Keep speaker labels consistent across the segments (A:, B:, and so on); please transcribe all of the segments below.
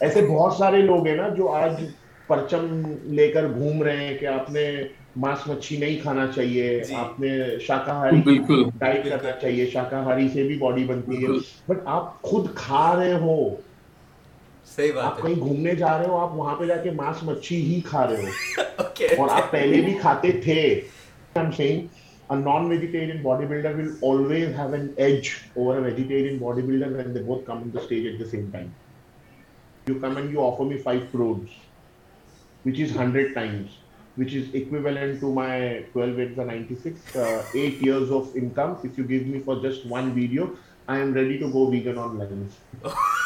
A: ایسے بہت سارے لوگ ہیں نا جو آج پرچم لے کر گھوم رہے ہیں کہ آپ نے ماس مچھی نہیں کھانا چاہیے
B: جی۔
A: آپ نے شاکاہاری ڈائٹ کرنا چاہیے شاکاہاری سے بھی باڈی بنتی ہے بٹ آپ خود کھا رہے ہو آپ کہیں گھومنے جا رہے ہو آپ وہاں پہ جا کے ماس مچھی ہی کھا رہے ہو اور آپ پہلے بھی کھاتے تھے
C: non vegetarian body builder will always have an edge over vegetarian body builder when they both come in stage at the same time just one video I'm ready to go bag not light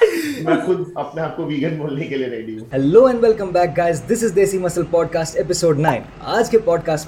C: میں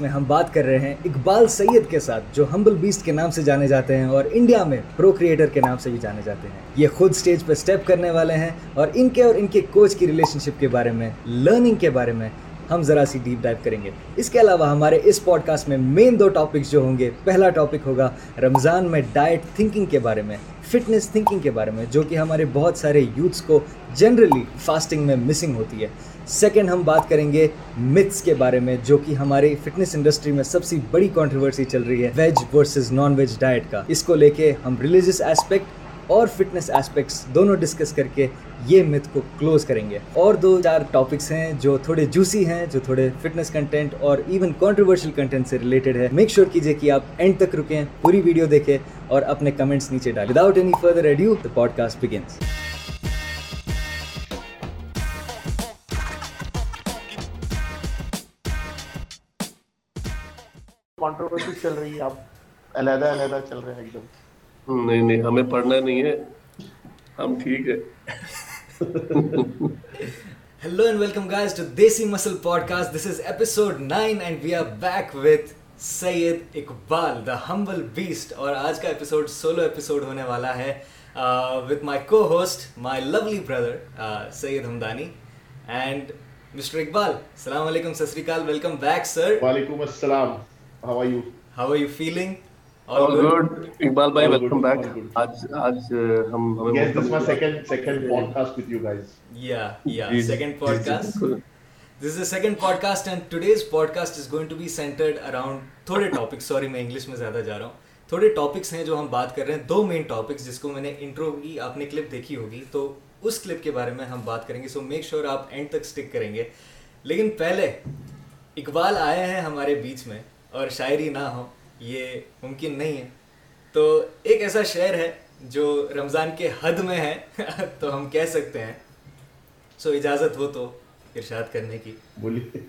C: ہم بات کر رہے ہیں اقبال سید کے ساتھ جو ہمبل best کے نام سے جانے جاتے ہیں اور انڈیا میں پرو کریٹر کے نام سے بھی جانے جاتے ہیں یہ خود اسٹیج پہ اسٹیپ کرنے والے ہیں اور ان کے اور ان کے کوچ کی ریلیشن شپ کے بارے میں لرننگ کے بارے میں ہم ذرا سی ڈیپ ڈائپ کریں گے اس کے علاوہ ہمارے اس پوڈ کاسٹ میں مین دو ٹاپکس جو ہوں گے پہلا ٹاپک ہوگا رمضان میں ڈائٹ تھنکنگ کے بارے میں فٹنس تھنکنگ کے بارے میں جو کہ ہمارے بہت سارے یوتھس کو جنرلی فاسٹنگ
A: میں مسنگ ہوتی ہے سیکنڈ ہم بات کریں گے متس کے
D: بارے میں جو کہ ہماری فٹنس انڈسٹری میں سب
C: سے بڑی کانٹروورسی چل رہی ہے veg versus non veg diet کا اس کو لے کے ہم ریلیجیس ایسپیکٹ اور فٹنس اسپیکٹس دونوں ڈسکس کر کے یہ متھ کو کلوز کریں گے اور دو چار ٹاپکس ہیں جو تھوڑے جوسی ہیں جو تھوڑے فٹنس کنٹینٹ اور ایون کانٹروورشل کنٹینٹ سے ریلیٹڈ
A: ہے میک شور کیجئے کہ
C: آپ اینڈ تک رکیں
D: پوری ویڈیو دیکھیں اور
A: اپنے کمنٹس
D: نیچے ڈالیں
A: without any
D: further ado the podcast
A: begins controversy چل رہی
D: ہے
A: اب علیحدہ علیحدہ چل رہے ہیں
C: ایک دم
D: نہیں نہیں
C: ہمیں
D: پڑھنا نہیں
C: ہے
D: ہم
C: ٹھیک ہے hello and welcome guys to desi muscle podcast this is episode nine and we are back with Syed Iqbal the humble beast اور آج کا ایپیسوڈ سولو ایپیسوڈ ہونے والا ہے with my co-host my lovely brother Syed Hamdani and mister Iqbal السلام علیکم سسری کال ویلکم بیک سر وعلیکم السلام how are you how are you feeling جو ہم بات کر رہے ہیں دو مین ٹاپکس جس کو میں نے انٹرو کی آپ نے کلپ دیکھی ہوگی تو اس کلپ کے بارے میں ہم بات کریں گے سو میک شیور آپ اینڈ تک اسٹک کریں
A: گے
D: لیکن پہلے
C: اقبال آئے ہیں ہمارے بیچ میں اور شاعری نہ ہو یہ
A: ممکن
C: نہیں ہے تو ایک ایسا شہر ہے جو رمضان کے حد میں ہے تو ہم کہہ سکتے ہیں سو اجازت ہو تو ارشاد کرنے کی بولیے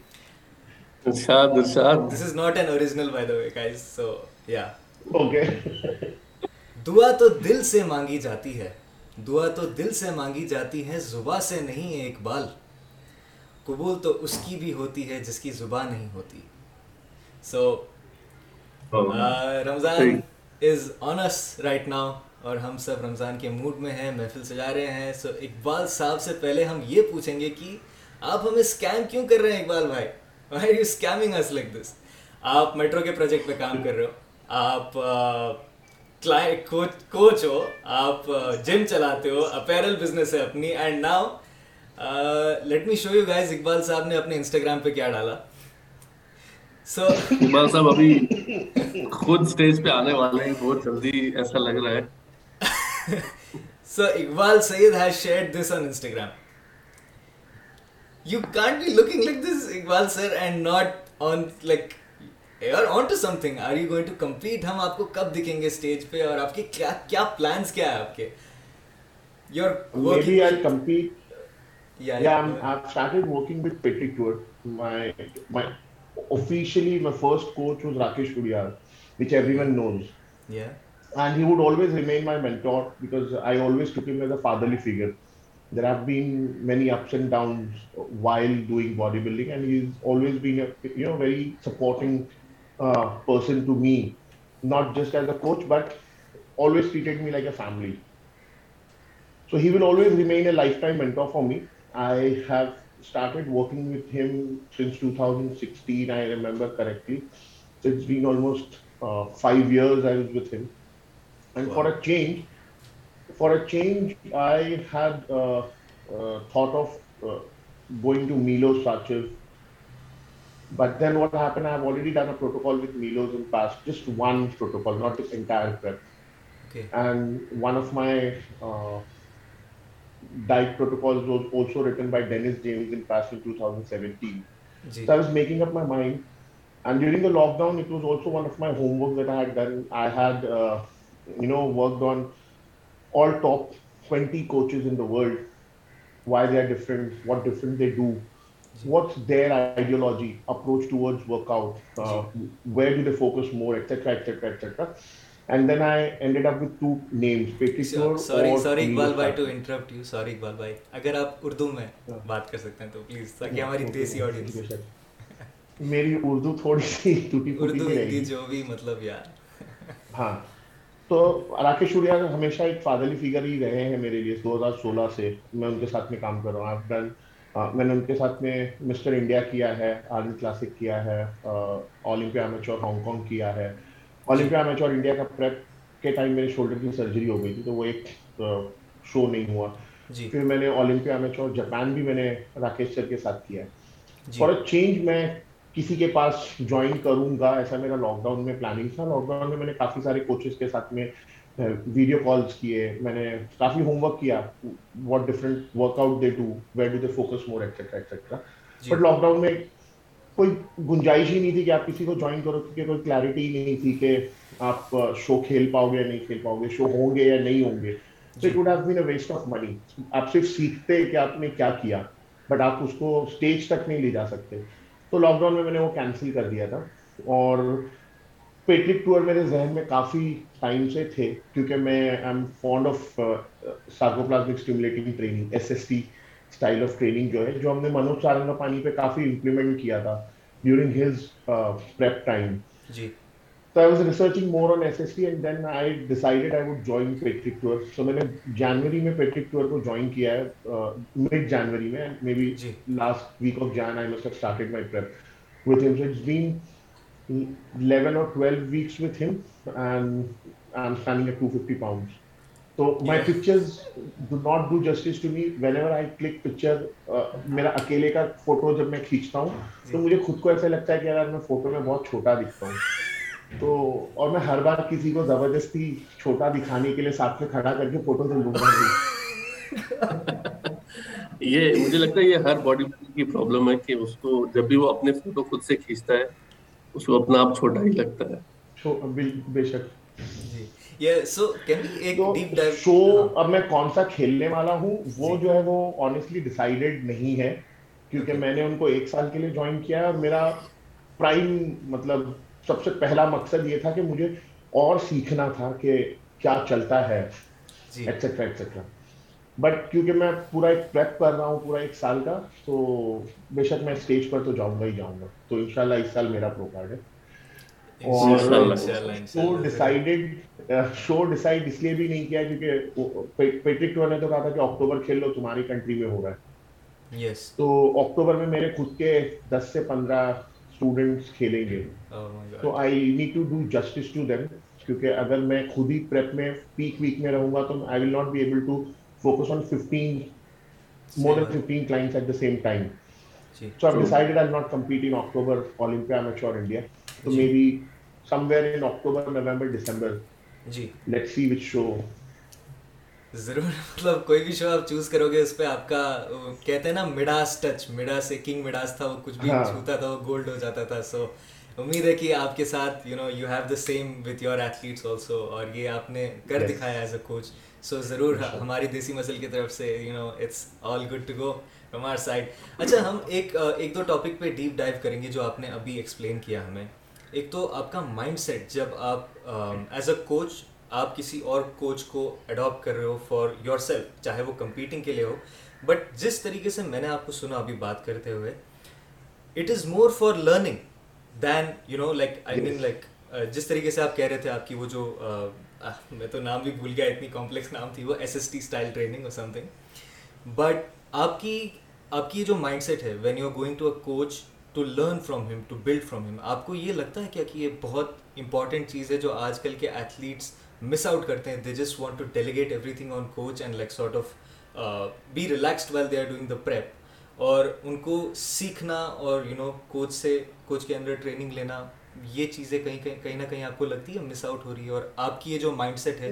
C: دعا تو دل سے مانگی جاتی ہے دعا تو دل سے مانگی جاتی ہے زباں سے نہیں ہے اقبال قبول تو اس کی بھی ہوتی ہے جس کی زباں نہیں ہوتی سو رمضان از رائٹ ناؤ اور ہم سب رمضان کے موڈ میں ہیں محفل سجا رہے ہیں سو اقبال صاحب سے پہلے ہم یہ پوچھیں گے کہ آپ ہمیں اسکیم کیوں کر رہے ہیں اقبال بھائی اسکیمنگ لائک دس آپ میٹرو کے پروجیکٹ پہ کام کر رہے ہو آپ کوچ uh, ہو آپ جم
D: uh, چلاتے ہو اپیرل بزنس ہے اپنی and now let me show you guys Iqbal
C: صاحب نے اپنے انسٹاگرام پہ کیا ڈالا سو اکبال صاحب ابھی خود اسٹیج پہ آنے والے ہیں بہت جلدی ایسا لگ رہا ہے sir Iqbal Iqbal has this this on on Instagram you can't be like like and not ہم آپ کو کب دکھیں
A: گے اسٹیج پہ
C: اور
A: آپ کے کیا پلانس کیا ہے آپ کے your officially my first coach was Rakesh Kudiyar, which everyone knows.
C: Yeah.
A: And he would always remain my mentor because I always took him as a fatherly figure. There have been many ups and downs while doing bodybuilding and he's always been a you know, very supporting uh, person to me. Not just as a coach, but always treated me like a family. So he will always remain a lifetime mentor for me. I have started working with him since 2016, I remember correctly. So it's been almost uh, five years I was with him. And wow. for a change, for a change, I had uh, uh, thought of uh, going to Milo Sachiv. But then what happened, I've already done a protocol with Milo's in the past, just one protocol, not this entire prep.
C: Okay.
A: And one of my uh, diet protocols was also written by Dennis James in Paris in 2017.
C: Jee.
A: So I was making up my mind. And during the lockdown, it was also one of my homework that I had done. I had, uh, you know, worked on all top 20 coaches in the world, why they are different, what different they do, Jee. what's their ideology, approach towards workout, uh, where do they focus more, etc., etc., etc. میری اردو تھوڑی سی ہاں تو راکیش ہمیشہ ایک father figure میرے لیے دو ہزار سولہ سے میں ان کے ساتھ میں کام کر رہا ہوں میں نے ان کے ساتھ میں مسٹر انڈیا کیا ہے آرمند کلاسک کیا ہے اولمپیا میچ اور انڈیا کا پریپ کے ٹائم میرے شولڈر کی سرجری ہو گئی تھی تو وہ ایک شو نہیں ہوا پھر میں نے اولمپیا میچ اور جاپان بھی میں نے راکیش سر کے ساتھ کیا ہے اور چینج میں کسی کے پاس جوائن کروں گا ایسا میرا لاک ڈاؤن میں پلاننگ تھا لاک ڈاؤن میں میں نے کافی سارے کوچز کے ساتھ میں ویڈیو کالس کیے میں نے کافی ہوم ورک کیا what different workout they do where do they focus more etcetera etcetera but lockdown میں کوئی گنجائش ہی نہیں تھی کہ آپ کسی کو جوائن کرو کیونکہ کوئی کلیئرٹی نہیں تھی کہ آپ شو کھیل پاؤ گے یا نہیں کھیل پاؤ گے شو ہوں گے یا نہیں ہوں گے so it would have been a waste of money آپ صرف سیکھتے کہ آپ نے کیا کیا بٹ آپ اس کو اسٹیج تک نہیں لے جا سکتے تو لاک ڈاؤن میں میں نے وہ کینسل کر دیا تھا اور پیٹرک ٹور میرے ذہن میں کافی ٹائم سے تھے کیونکہ میں I am fond of sarcoplasmic stimulating training S S T style of training جو ہے جو ہم نے منوج سارنگا پانی پہ کافی امپلیمنٹ کیا تھا ڈیورنگ ہز پریپ ٹائم
C: جی
A: تو I was researching more on S S T and then I decided I would join Patrick Tuor so میں نے جنوری میں پیٹرک ٹور کو جوائن کیا ہے مڈ جنوری میں maybe last week of Jan I must started my prep with him so it's been 11 اور 12 weeks with him and I am standing at 250 pounds تو
C: my
A: pictures do not do justice to me whenever I click picture میرا اکیلے کا photo جب میں کھینچتا ہوں تو مجھے خود کو ایسا لگتا ہے کہ یار میں فوٹو میں بہت چھوٹا دکھتا ہوں تو اور میں ہر بار کسی کو زبردستی چھوٹا دکھانے کے لیے ساتھ میں کھڑا کر کے فوٹو سے لوں گا
D: یہ مجھے لگتا ہے یہ ہر باڈی بلڈر کی پرابلم ہے کہ اس کو جب بھی وہ اپنے فوٹو خود سے کھینچتا ہے اس کو اپنا آپ چھوٹا ہی لگتا ہے
A: بے شک اب میں کون سا کھیلنے والا ہوں وہ وہ جو ہے ہے نہیں کیونکہ میں نے ان کو ایک سال کے لیے جوائن کیا اور میرا پرائم مطلب سب سے پہلا مقصد یہ تھا کہ مجھے اور سیکھنا تھا کہ کیا چلتا ہے ایٹسٹرا ایٹسٹرا بٹ کیونکہ میں پورا ایک پریپ کر رہا ہوں پورا ایک سال کا تو بے شک میں اسٹیج پر تو جاؤں گا ہی جاؤں گا تو ان شاء اللہ اس سال میرا پرو کارڈ ہے اور شو uh, اس لیے بھی نہیں کیا کیونکہ پیٹرک ٹور نے تو کہا تھا کہ اکتوبر کھیل لو تمہاری کنٹری میں ہو رہا ہے
C: تو
A: تو اکتوبر میں میرے خود کے دس سے پندرہ کھیلیں گے I need to to do justice them کیونکہ اگر میں خود ہی پریپ میں پیک ویک میں رہوں گا تو I will not be able to focus on fifteen fifteen more than clients at the same time
C: so I I decided not compete in October Olympia ایبلپیا India تو بی یہ آپ نے کر دکھایا کوچ سو ضرور ہماری دیسی مسل کی طرف سے ایک تو آپ کا مائنڈ سیٹ جب آپ ایز اے کوچ آپ کسی اور کوچ کو اڈاپٹ کر رہے ہو فار یور سیلف چاہے وہ کمپیٹنگ کے لیے ہو بٹ جس طریقے سے میں نے آپ کو سنا ابھی بات کرتے ہوئے it is more for learning then you know like I mean like جس طریقے سے آپ کہہ رہے تھے آپ کی وہ جو میں تو نام بھی بھول گیا اتنی کمپلیکس نام تھی وہ S S T style training اور سم تھنگ بٹ آپ کی آپ کی جو مائنڈ سیٹ ہے when you are going to a coach to learn from him to build from him آپ کو یہ لگتا ہے کیا کہ یہ بہت امپورٹنٹ چیز ہے جو آج کل کے ایتھلیٹس
E: مس آؤٹ کرتے ہیں they just want to delegate everything on coach and like sort of be relaxed well they are doing the prep اور ان کو سیکھنا اور یو نو کوچ سے کوچ کے اندر ٹریننگ لینا یہ چیزیں کہیں کہیں کہیں نہ کہیں آپ کو لگتی ہے مس آؤٹ ہو رہی ہے اور آپ کی یہ جو مائنڈ سیٹ ہے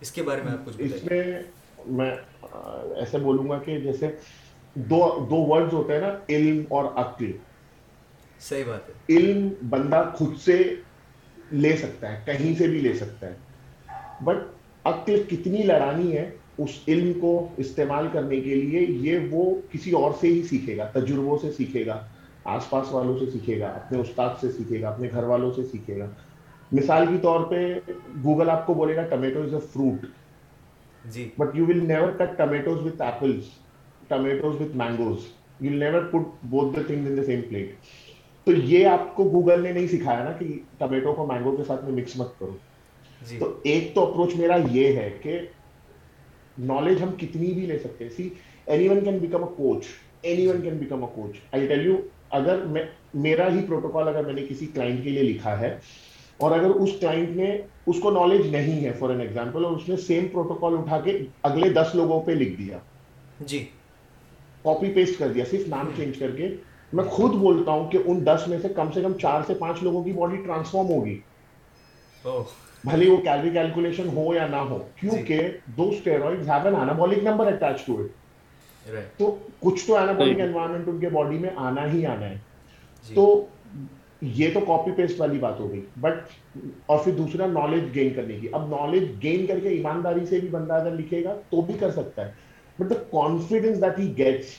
E: اس کے بارے میں آپ کچھ
A: بتائیے میں ایسے بولوں گا کہ جیسے دو دو ورڈز ہوتے ہیں نا علم اور عقل
E: صحیح بات ہے
A: علم بندہ خود سے لے سکتا ہے کہیں سے بھی لے سکتا ہے بٹ عقل کتنی لڑانی ہے اس علم کو استعمال کرنے کے لیے یہ وہ کسی اور سے ہی سیکھے گا تجربوں سے سیکھے گا آس پاس والوں سے سیکھے گا اپنے استاد سے سیکھے گا اپنے گھر والوں سے سیکھے گا مثال کے طور پہ گوگل آپ کو بولے گا tomato is a fruit G but you will never cut tomatoes with apples نے نہیں ہے لکھ دیا
E: جی۔
A: کاپی پیسٹ کر دیا صرف نام چینج hmm. کر کے میں خود بولتا ہوں کہ ان دس میں سے کم سے کم چار سے پانچ لوگوں کی باڈی ٹرانسفارم ہوگی وہ کیلری کیلکولیشن ہو یا نہ ہو جی. کیونکہ do have an anabolic number attached to it تو کچھ تو اینابولک انوائرمنٹ ان کے باڈی میں آنا ہی آنا ہے جی. تو یہ تو کاپی پیسٹ والی بات ہو گئی بٹ اور پھر دوسرا نالج گین کرنے کی اب نالج گین کر کے ایمانداری سے بھی بندہ اگر لکھے گا تو بھی کر سکتا ہے But the confidence that he he he he gets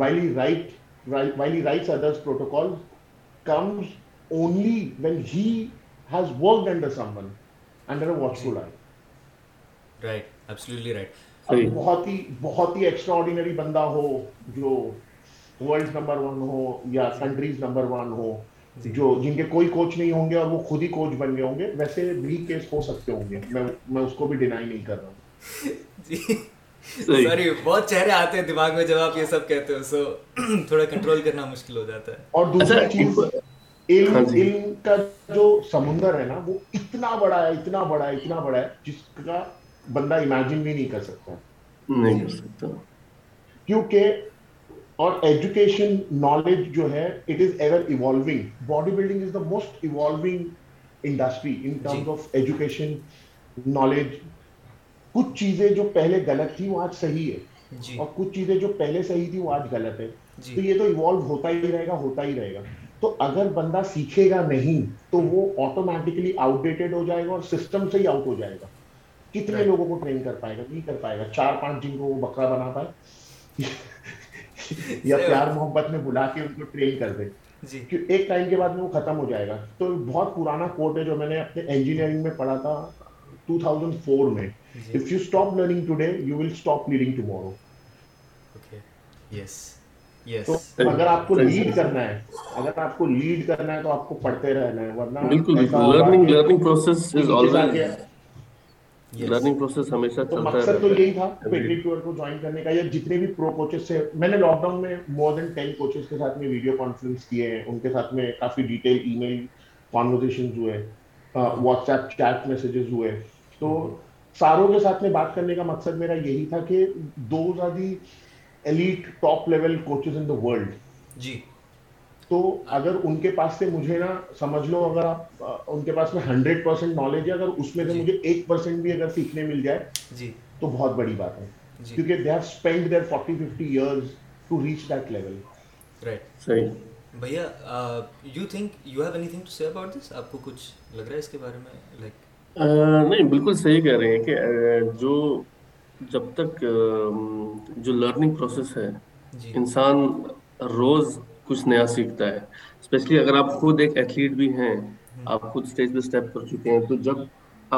A: while while write Right, right. writes others' protocols comes only when has worked under under someone, a watchful eye.
E: absolutely
A: ری بندہ ہو جو جن کے کوئی کوچ نہیں ہوں گے اور وہ خود ہی کوچ بن گئے ہوں گے ویسے بھی کیس ہو سکتے ہوں گے میں اس کو بھی ڈینائی نہیں کر رہا ہوں
E: سوری بہت چہرے آتے ہیں دماغ میں جب آپ یہ سب کہتے ہو ہو سو تھوڑا کنٹرول کرنا مشکل جاتا ہے
A: اور دوسرا اچھا، چیز اچھا۔ علم کا ہاں جی۔ کا جو سمندر ہے ہے ہے ہے نا وہ اتنا اتنا اتنا بڑا بڑا بڑا جس بندہ امیجن بھی نہیں کر سکتا
D: نہیں کر سکتا
A: کیونکہ اور ایجوکیشن نالج جو ہے it is is ever bodybuilding the most evolve industry in terms of education knowledge کچھ چیزیں جو پہلے غلط تھی وہ آج صحیح ہے جی۔ اور کچھ چیزیں جو پہلے صحیح تھی وہ آج غلط ہے جی۔ تو یہ تو ایوالو ہوتا ہوتا ہی ہی رہے رہے گا گا تو اگر بندہ سیکھے گا نہیں تو وہ آٹومیٹکلی آؤٹ ڈیٹیڈ ہو جائے گا اور سسٹم سے ہی آؤٹ ہو جائے گا کتنے لوگوں کو ٹرین کر پائے گا نہیں کر پائے گا چار پانچ دن کو وہ بکرا بنا پائے یا پیار محبت میں بلا کے ان کو ٹرین کر دے جی۔ ایک ٹائم کے بعد میں وہ ختم ہو جائے گا تو بہت پرانا کوٹ ہے جو میں نے اپنے انجینئرنگ میں پڑھا تھا 2004 میں if you stop learning lead کرنا ہے تو آپ کو پڑھتے رہنا تھا جتنے بھی میں نے لاک ڈاؤن میں مور دین ٹین کوچ کے ساتھ کیے ہیں ان کے ساتھ ای میل ہوئے تو ساروں کے ساتھ میں بات کرنے کا مقصد میرا یہی تھا کہ دو زیادہ elite top level coaches in the world
E: جی
A: تو اگر ان کے پاس سے مجھے نا سمجھ لو اگر آپ ان کے پاس میں ہنڈریڈ پرسینٹ نالج ہے اگر اس میں سے جی۔ مجھے ایک پرسینٹ بھی اگر سیکھنے مل جائے
E: جی
A: تو بہت بڑی بات ہے جی۔ کیونکہ they have spend their forty fifty years to reach that level
E: right بھیا you think you have anything to say about this آپ کو کچھ لگ رہا ہے اس کے بارے میں لائک
D: نہیں بالکل صحیح کہہ رہے ہیں کہ جو جب تک جو لرننگ پروسیس ہے جی۔ انسان روز کچھ نیا سیکھتا ہے اسپیشلی اگر آپ خود ایک ایتھلیٹ بھی ہیں آپ خود اسٹیج پہ اسٹیپ کر چکے ہیں تو جب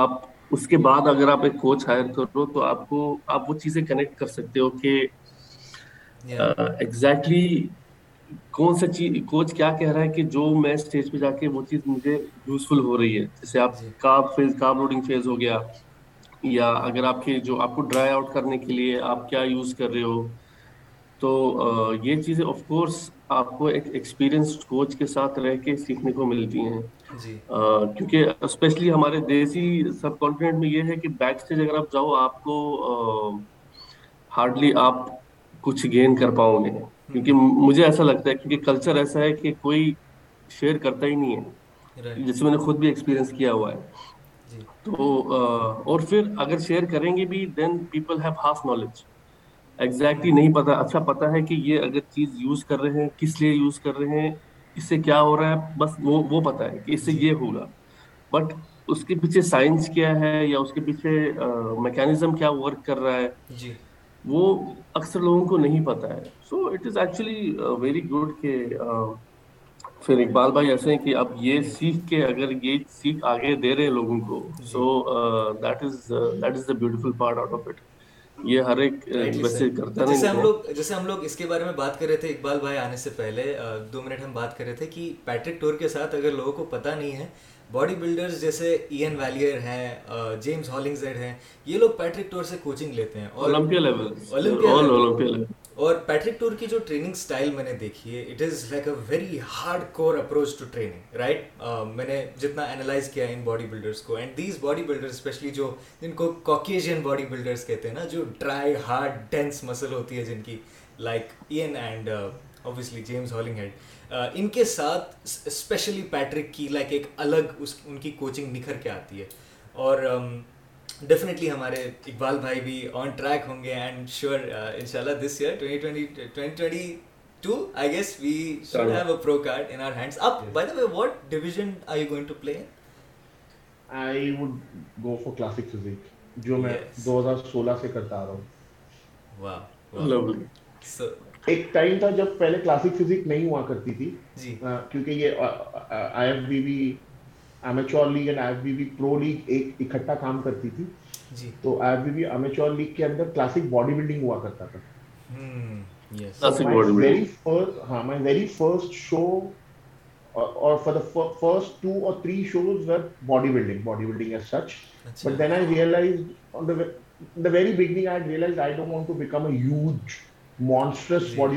D: آپ اس کے بعد اگر آپ ایک کوچ ہائر کر رہے ہو تو آپ کو آپ وہ چیزیں کنیکٹ کر سکتے ہو کہ ایگزیکٹلی کون سا چیز کوچ کیا کہہ رہا ہے کہ جو میں اسٹیج پہ جا کے وہ چیز مجھے یوزفل ہو رہی ہے جیسے آپ فیز جی۔ فیز ہو گیا یا اگر آپ آپ کے جو کو ڈرائی آؤٹ کرنے کے لیے آپ کیا یوز کر رہے ہو تو یہ چیزیں آف کورس آپ کو ایک ایکسپیرئنس کوچ کے ساتھ رہ کے سیکھنے کو ملتی ہیں جی۔ کیونکہ اسپیشلی ہمارے دیسی سب کانٹیننٹ میں یہ ہے کہ بیک اسٹیج اگر آپ جاؤ آپ کو ہارڈلی آپ کچھ گین کر پاؤ گے کیونکہ مجھے ایسا لگتا ہے کیونکہ کلچر ایسا ہے کہ کوئی شیئر کرتا ہی نہیں ہے جس میں نے خود بھی ایکسپیرینس کیا ہوا ہے جی۔ تو اور پھر اگر شیئر کریں گے بھی then people have half knowledge exactly نہیں پتا اچھا پتا اچھا ہے کہ یہ اگر چیز یوز کر رہے ہیں کس لیے یوز کر رہے ہیں اس سے کیا ہو رہا ہے بس وہ وہ پتا ہے کہ اس سے جی۔ یہ ہوگا بٹ اس کے پیچھے سائنس کیا ہے یا اس کے پیچھے میکینزم کیا ورک کر رہا ہے جی وہ اکثر لوگوں کو نہیں پتا ہے so it is actually very good کہ uh, پھر اقبال بھائی ایسے ہیں کہ اب یہ سیکھ کے اگر یہ سیکھ آگے دے رہے ہیں لوگوں کو so that is that is the beautiful part out of it یہ ہر ایک uh,
C: جیسے ہم لوگ جیسے ہم لوگ اس کے بارے میں بات کر رہے تھے اقبال بھائی آنے سے پہلے دو منٹ ہم بات کر رہے تھے کہ پیٹرک ٹور کے ساتھ اگر لوگوں کو پتا نہیں ہے باڈی بلڈرز جیسے این ویلیئر ہیں جیمز ہالنگز ہیں یہ لوگ پیٹرک ٹور سے کوچنگ لیتے ہیں اور پیٹرک ٹور کی جو ٹریننگ میں نے دیکھی ہے very hard core approach to training right میں نے جتنا انالائز کیا ان باڈی بلڈرس کو and these body builder especially جو جن کو باڈی بلڈرس کہتے ہیں نا جو ڈرائی ہارڈ ڈینس مسل ہوتی ہے جن کی like and obviously James Hollingshead ان کے ساتھ اسپیشلی پیٹرک کی کی لائک ایک الگ اس ان ان کوچنگ نکھر کے آتی ہے اور ڈیفینیٹلی ہمارے اقبال بھائی بھی آن ٹریک ہوں گے اینڈ شیور شاء اللہ دس ایئر
A: جو میں دو ہزار سولہ سے کرتا آ رہا ہوں ایک ٹائم تھا جب پہلے کلاسک فزک نہیں ہوا کرتی تھی جی۔ کیونکہ یہ آئی کرتی تھی جی۔ تو تھا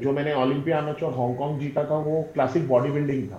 A: جو میں نےگ کانگ جیتا تھا وہ کلاسک باڈی بلڈنگ تھا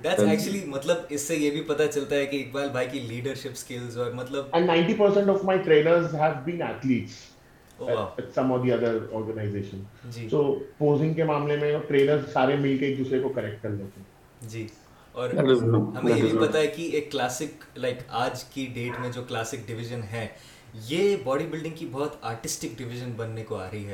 C: مطلب ہمیں یہ بھی یہ باڈی بلڈنگ کی بہت آرٹسٹک بننے کو آ رہی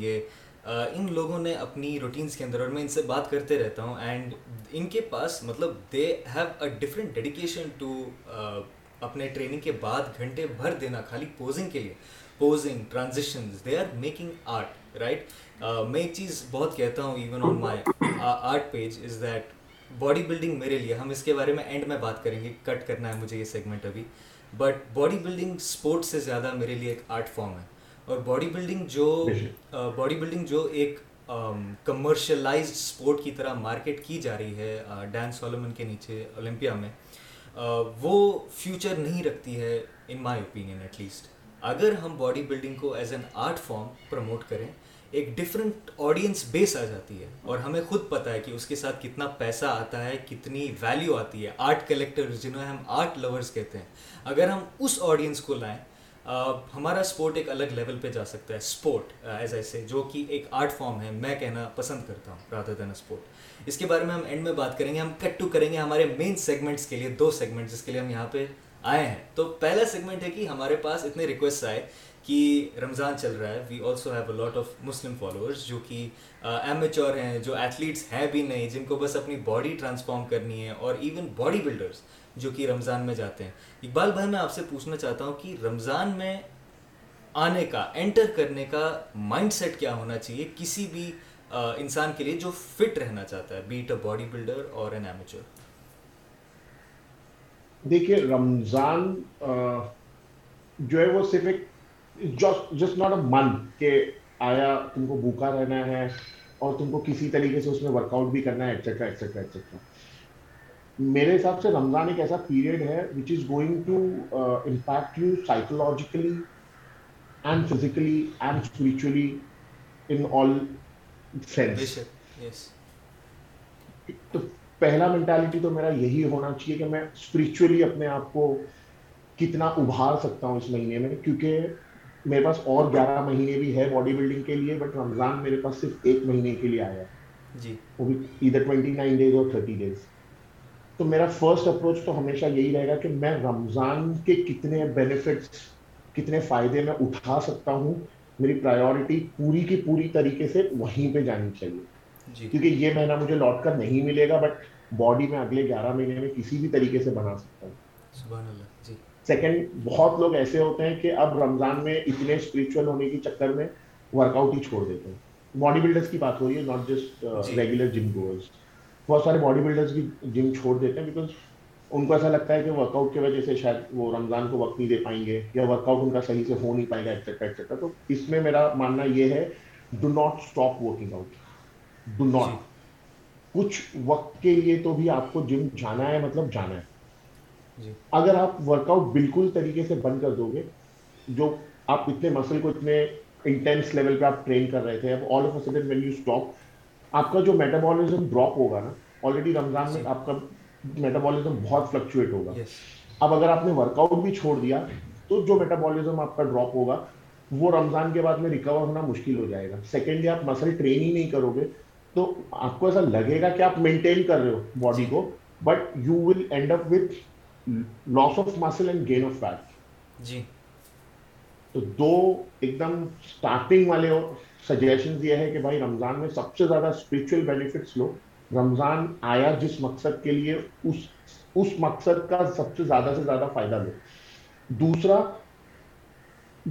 C: ہے ان لوگوں نے اپنی روٹینس کے اندر اور میں ان سے بات کرتے رہتا ہوں اینڈ ان کے پاس مطلب they have a different dedication to اپنے ٹریننگ کے بعد گھنٹے بھر دینا خالی پوزنگ کے لیے posing transitions they are making art right میں ایک چیز بہت کہتا ہوں even on my art page is that bodybuilding میرے لیے ہم اس کے بارے میں اینڈ میں بات کریں گے کٹ کرنا ہے مجھے یہ سیگمنٹ ابھی بٹ باڈی بلڈنگ اسپورٹ سے زیادہ میرے لیے ایک آرٹ فارم ہے اور باڈی بلڈنگ جو باڈی بلڈنگ جو ایک کمرشلائزڈ اسپورٹ کی طرح مارکیٹ کی جا رہی ہے ڈین سولومن کے نیچے اولمپیا میں وہ فیوچر نہیں رکھتی ہے in my opinion at least اگر ہم باڈی بلڈنگ کو as an art form promote کریں ایک ڈفرنٹ آڈینس بیس آ جاتی ہے اور ہمیں خود پتہ ہے کہ اس کے ساتھ کتنا پیسہ آتا ہے کتنی ویلیو آتی ہے آرٹ کلیکٹر جنہیں ہم آرٹ لورس کہتے ہیں اگر ہم اس آڈینس کو لائیں ہمارا اسپورٹ ایک الگ لیول پہ جا سکتا ہے اسپورٹ ایز ایسے جو کہ ایک آرٹ فارم ہے میں کہنا پسند کرتا ہوں رادر دین اسپورٹ اس کے بارے میں ہم اینڈ میں بات کریں گے ہم کٹ ٹو کریں گے ہمارے مین سیگمنٹس کے لیے دو سیگمنٹ جس کے لیے ہم یہاں پہ آئے ہیں تو پہلا سیگمنٹ ہے کہ ہمارے پاس اتنے ریکویسٹ آئے کہ رمضان چل رہا ہے we also have a lot of Muslim followers جو کہ ایم ہیں جو ایتھلیٹس ہیں بھی نہیں جن کو بس اپنی باڈی ٹرانسفارم کرنی ہے اور ایون باڈی بلڈرس جو کہ رمضان میں جاتے ہیں اقبال بھائی میں آپ سے پوچھنا چاہتا ہوں کہ رمضان میں آنے کا انٹر کرنے کا مائنڈ سیٹ کیا ہونا چاہیے کسی بھی انسان کے لیے جو فٹ رہنا چاہتا ہے بیٹ اے باڈی بلڈر اور این ایمیچور
A: دیکھیے رمضان جو ہے وہ صرف ایک جسٹ ناٹ اے من کہ آیا تم کو بھوکا رہنا ہے اور تم کو کسی طریقے سے اس میں ورک آؤٹ بھی کرنا ہے ایٹسٹرا ایٹسٹرا ایٹسٹرا میرے حساب سے رمضان ایک ایسا پیریڈ ہے which is going to impact you psychologically and physically and spiritually in all sense تو پہلا مینٹالٹی تو میرا یہی ہونا چاہیے کہ میں اسپرچولی اپنے آپ کو کتنا ابھار سکتا ہوں اس مہینے میں کیونکہ میرے پاس اور گیارہ مہینے بھی ہے باڈی بلڈنگ کے لیے بٹ رمضان میرے پاس صرف ایک مہینے کے لیے آیا ہے جی وہ بھی ادھر ٹوینٹی نائن ڈیز اور تھرٹی ڈیز تو میرا فرسٹ اپروچ تو ہمیشہ یہی رہے گا کہ میں رمضان کے کتنے بینیفٹس کتنے فائدے میں اٹھا سکتا ہوں میری پرائیورٹی پوری کی پوری طریقے سے وہیں پہ جانی چاہیے جی۔ کیونکہ یہ مہینہ مجھے لوٹ کر نہیں ملے گا بٹ باڈی میں اگلے گیارہ مہینے میں کسی بھی طریقے سے بنا سکتا ہوں سیکنڈ جی۔ بہت لوگ ایسے ہوتے ہیں کہ اب رمضان میں اتنے اسپرچل ہونے کے چکر میں ورک آؤٹ ہی چھوڑ دیتے ہیں باڈی بلڈرس کی بات ہو رہی ہے not just regular gym goers بہت سارے باڈی بلڈرس بھی جم چھوڑ دیتے ہیں بیکاز ان کو ایسا لگتا ہے کہ ورک آؤٹ کی وجہ سے شاید وہ رمضان کو وقت نہیں دے پائیں گے یا ورک آؤٹ ان کا صحیح سے ہو نہیں پائے گا ایکسیکٹر ایکسکٹر تو اس میں میرا ماننا یہ ہے do not stop working out do not کچھ وقت کے لیے تو بھی آپ کو جم جانا ہے مطلب جانا ہے جی۔ اگر آپ ورک آؤٹ بالکل طریقے سے بند کر دو گے جو آپ اتنے مسل کو اتنے انٹینس لیول پہ آپ ٹرین کر رہے تھے اب all of a sudden when you stop آپ کا جو میٹابولزم ڈراپ ہوگا نا آلریڈی رمضان میں آپ کا میٹابولزم بہت فلکچویٹ ہوگا اب اگر آپ نے ورک آؤٹ بھی چھوڑ دیا تو جو میٹابولزم آپ کا ڈراپ ہوگا وہ رمضان کے بعد میں ریکور ہونا مشکل ہو جائے گا سیکنڈ آپ مسل ٹرین ہی نہیں کرو گے تو آپ کو ایسا لگے گا کہ آپ مینٹین کر رہے ہو باڈی کو but you will end up with loss of muscle and gain of fat جی تو دو ایک دم اسٹارٹنگ والے سجیشن یہ ہے کہ بھائی رمضان میں سب سے زیادہ بینیفٹس لو رمضان آیا جس مقصد کے لیے اس مقصد کا سب سے زیادہ سے زیادہ فائدہ لو دوسرا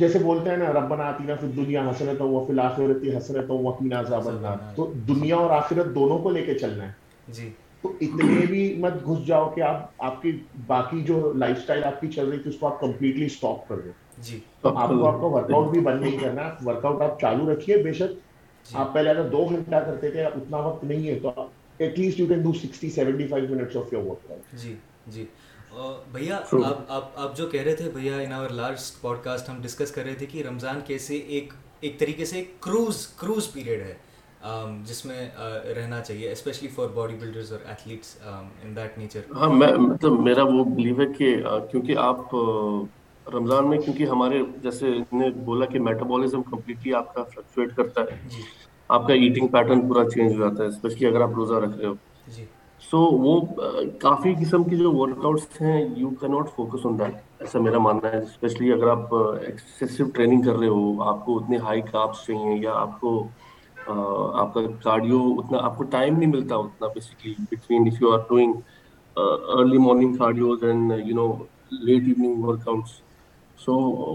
A: جیسے بولتے ہیں نا آتینا فی دنیا حسرت ہو فی الآخرت حسرت ہو وقین نا زا تو دنیا اور آخرت دونوں کو لے کے چلنا ہے جی تو اتنے بھی مت گھس جاؤ کہ آپ آپ کی باقی جو لائف سٹائل آپ کی چل رہی تھی اس کو آپ کمپلیٹلی اسٹاپ کر دو جی۔ تو آپ کو آپ کو ورک آؤٹ بھی بند نہیں کرنا ورک آؤٹ آپ چالو رکھیے بے شک جی۔ آپ پہلے اگر دو گھنٹہ کرتے تھے اتنا وقت نہیں ہے تو at least you can do sixty seventy five minutes of your workout
C: جی جی بھیا آپ آپ آپ جو کہہ رہے تھے بھیا in our last podcast ہم ڈسکس کر رہے تھے کہ رمضان کیسے ایک ایک طریقے سے کروز کروز پیریڈ ہے جس میں رہنا چاہیے اسپیشلی فار باڈی بلڈرز اور ایتھلیٹس ان دیٹ نیچر
D: ہاں میں مطلب میرا وہ بلیو ہے کہ کیونکہ آپ رمضان میں کیونکہ ہمارے جیسے نے بولا کہ میٹابولزم کمپلیٹلی آپ کا فلکچویٹ کرتا ہے جی۔ آپ کا ایٹنگ پیٹرن پورا چینج ہو جاتا ہے اسپیشلی اگر آپ روزہ رکھ رہے ہو سو جی۔ وہ کافی قسم کی جو ورک آؤٹس ہیں یو کی ناٹ فوکس آن دیٹ ایسا میرا ماننا ہے اسپیشلی اگر آپ ایکسیسو ٹریننگ کر رہے ہو آپ کو اتنے ہائی کاپس چاہیے یا آپ کو آپ کا کارڈیو اتنا آپ کو ٹائم نہیں ملتا اتنا basically between if you are doing early morning cardios and you know late evening workouts so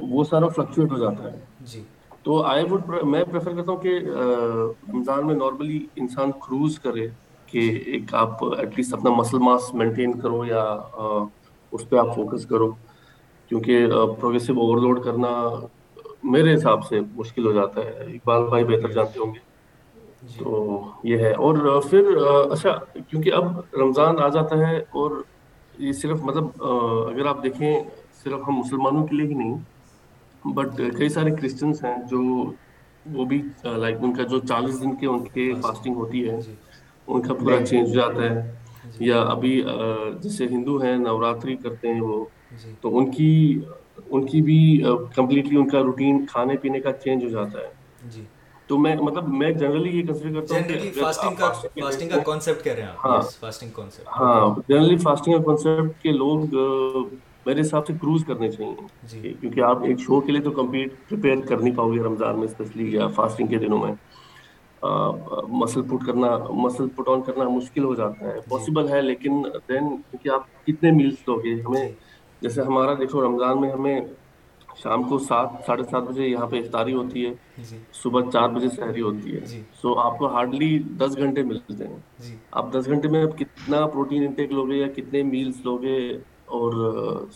D: وہ سارا فلکچویٹ ہو جاتا ہے جی تو آئی وڈ میں پریفر کرتا ہوں کہ رمضان میں نارملی انسان کروز کرے کہ ایک آپ ایٹ لیسٹ اپنا مسل ماس مینٹین کرو یا اس پہ آپ فوکس کرو کیونکہ پروگیسو اوور لوڈ کرنا میرے حساب سے مشکل ہو جاتا ہے اقبال بھائی بہتر جانتے ہوں گے جی۔ تو یہ ہے اور پھر اچھا کیونکہ اب رمضان آ جاتا ہے اور یہ صرف مطلب اگر آپ دیکھیں صرف ہم مسلمانوں کے لیے ہی نہیں بٹ کئی سارے کرسچنس ہیں جو وہ بھی لائک uh, ان کا جو چالیس دن کے ان کے فاسٹنگ ہوتی ہے ان کا پورا چینج جی۔ ہو جاتا ہے جی۔ یا ابھی uh, جیسے ہندو ہیں نوراتری کرتے ہیں وہ جی۔ تو ان کی ان کی بھی کمپلیٹلی uh, ان کا روٹین کھانے پینے کا چینج ہو جاتا ہے تو میں مطلب میں جنرلی یہ کنسیڈر کرتا ہوں کہ ہاں جنرلی فاسٹنگ ہاں، کا کانسیپٹ کے لوگ میرے حساب سے کروز کرنے چاہیے جی۔ کیونکہ آپ ایک شو کے لیے تو کمپلیٹ کر نہیں پاؤ گے رمضان میں اسپیشلی یا فاسٹنگ کے دنوں میں مسل پٹ کرنا مسل پٹ آن کرنا مشکل ہو جاتا ہے جی۔ پاسبل ہے لیکن دین کیونکہ آپ کتنے میلس دو گے ہمیں جی۔ جیسے ہمارا دیکھو رمضان میں ہمیں شام کو سات ساڑھے سات بجے یہاں پہ افطاری ہوتی ہے صبح چار بجے سحری ہوتی ہے سو آپ کو ہارڈلی دس گھنٹے ملتے ہیں آپ دس گھنٹے میں کتنا پروٹین انٹیک لوگے یا کتنے میلس لوگے اور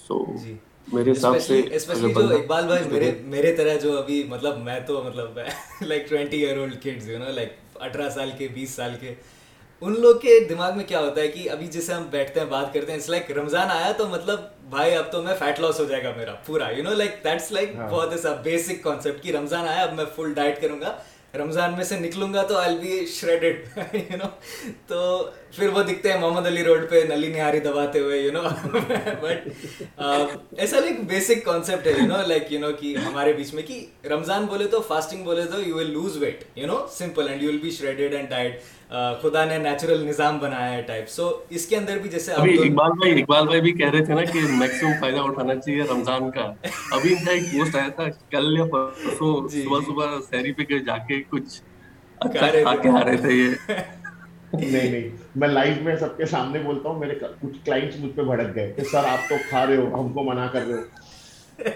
D: سو جی۔ میرے حساب سے اسپیشلی جو اقبال بھائی میرے میرے طرح جو ابھی مطلب میں تو مطلب like twenty year old kids you نا لائک اٹھارہ سال کے بیس سال کے ان لوگ کے دماغ میں کیا ہوتا ہے کہ ابھی جیسے ہم بیٹھتے ہیں بات کرتے ہیں اٹس لائک رمضان آیا تو مطلب بھائی اب تو میں فیٹ لاس ہو جائے گا میرا پورا you know like that's like بہت ایسا بیسک کانسیپٹ کہ رمضان آیا اب میں فل ڈائٹ کروں گا رمضان میں سے نکلوں گا تو I be shredded you know تو پھر وہ دکھتے ہیں محمد علی روڈ پہ نلی نہاری دباتے ہوئے یو نو بٹ ایسا ایک بیسک کانسیپٹ ہے you know like you know کہ ہمارے بیچ میں کہ رمضان بولے تو فاسٹنگ بولے تو you will lose weight you know simple and you will be shredded and diet خدا نے نیچرل نظام بنایا ہے ٹائپ سو اس کے اندر بھی جیسے اقبال بھائی اقبال بھائی بھی کہہ رہے تھے نا کہ میکسیمم فائدہ اٹھانا چاہیے رمضان کا ابھی ان کا ایک پوسٹ آیا تھا کل یا پرسوں جی۔ صبح صبح سیری پہ جا کے کچھ اچھا کھا رہے تھے یہ
A: نہیں نہیں میں لائف میں سب کے سامنے بولتا ہوں میرے کچھ کلائنٹس مجھ پہ بھڑک گئے کہ سر آپ تو کھا رہے ہو ہم کو منع کر رہے ہو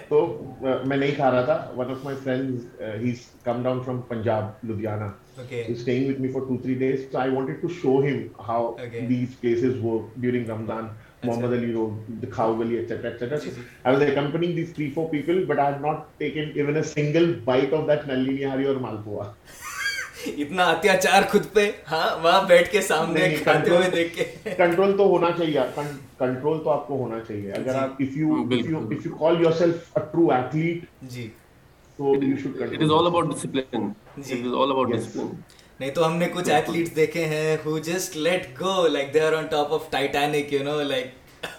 A: تو میں نہیں کھا رہا تھا one of of my come down from Punjab single that اور مالپوا
D: اتنا اتیاچار خود پہ ہاں وہاں بیٹھ کے سامنے کھاتے ہوئے دیکھ کے
A: کنٹرول کنٹرول تو تو تو ہونا ہونا چاہیے چاہیے جی۔ آپ آپ کو اگر کال یور سیلف ایتھلیٹ جی, جی۔ نہیں ہم نے کچھ دیکھے ہیں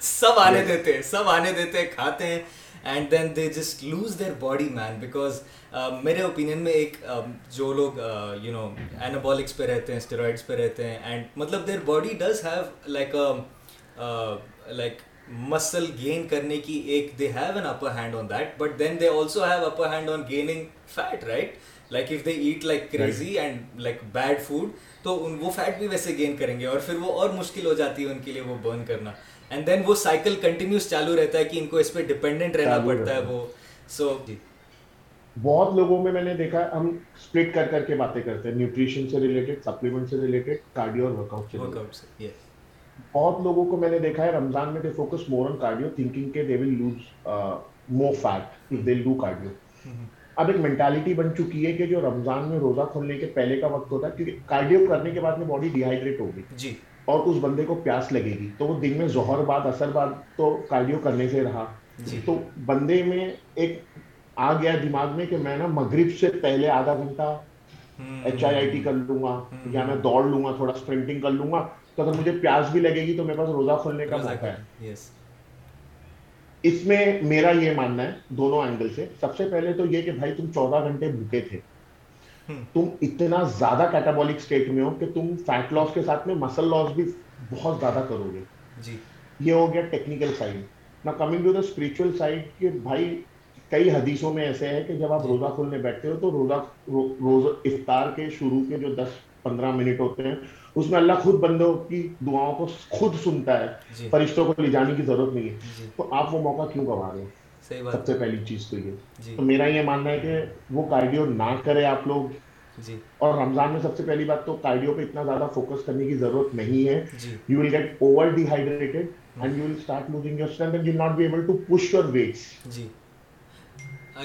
A: سب آنے دیتے سب آنے دیتے کھاتے ہیں and then they just lose their body mean because میرے اوپینین میں ایک جو لوگ یو نو اینابالکس پہ رہتے ہیں اسٹیرائڈس پہ رہتے ہیں اینڈ مطلب their body does have like like muscle gain کرنے کی ایک they have an upper hand on that but then they also have upper hand on gaining fat right like if they eat like crazy and like bad food تو وہ fat بھی ویسے gain کریں گے اور پھر وہ اور مشکل ہو جاتی ہے ان کے لیے وہ برن کرنا اینڈ دین وہ سائیکل کنٹینیوس چالو رہتا ہے کہ ان کو اس پہ ڈیپینڈنٹ رہنا پڑتا ہے وہ سو جی۔ بہت لوگوں میں میں نے دیکھا ہم اسپلٹ کر کر کے باتیں کرتے ہیں نیوٹریشن سے ریلیٹڈ سپلیمنٹ سے ریلیٹڈ کارڈیو اور ورک آؤٹ سے بہت لوگوں کو میں نے دیکھا ہے رمضان میں they focus more on cardio thinking کے they will lose more fat they love cardio اب ایک مینٹالٹی بن چکی ہے کہ جو رمضان میں روزہ کھولنے کے پہلے کا وقت ہوتا ہے کیونکہ کارڈیو کرنے کے بعد میں باڈی ڈی ہائیڈریٹ ہوگی اور اس بندے کو پیاس لگے گی تو وہ دن میں زہر بعد اثر بعد تو کارڈیو کرنے سے رہا جی۔ تو بندے میں ایک آ گیا دماغ میں کہ میں نا مغرب سے پہلے آدھا گھنٹہ ایچ آئی آئی ٹی کر لوں گا یا میں دوڑ لوں گا تھوڑا اسپرنٹنگ کر لوں گا تو اگر مجھے پیاس بھی لگے گی تو میرے پاس روزہ کھولنے کا موقع ہے اس میں میرا یہ ماننا ہے دونوں اینگل سے سب سے پہلے تو یہ کہ بھائی تم چودہ گھنٹے بھوکے تھے تم اتنا زیادہ کیٹابولک اسٹیٹ میں ہو کہ تم فیٹ لاس کے ساتھ میں مسل لاس بھی بہت زیادہ کرو گے جی۔ یہ ہو گیا ٹیکنیکل سائڈ سائڈ نا کمنگ ٹو دا کہ بھائی کئی حدیثوں میں ایسے ہے کہ جب آپ جی۔ روزہ کھولنے بیٹھتے ہو تو روزہ روز افطار کے شروع کے جو دس پندرہ منٹ ہوتے ہیں اس میں اللہ خود بندوں کی دعاؤں کو خود سنتا ہے جی۔ فرشتوں کو لے جانے کی ضرورت نہیں ہے تو آپ وہ موقع کیوں گنوا رہے ہیں سب سے پہلی چیز تو یہ جی۔ تو میرا یہ ماننا ہے کہ وہ کارڈیو نہ کرے آپ لوگ جی۔ اور رمضان میں سب سے پہلی بات تو کارڈیو پہ اتنا زیادہ فوکس کرنے کی ضرورت نہیں ہے you will get over dehydrated and you will start losing your strength and you not be able to push your weights جی, جی۔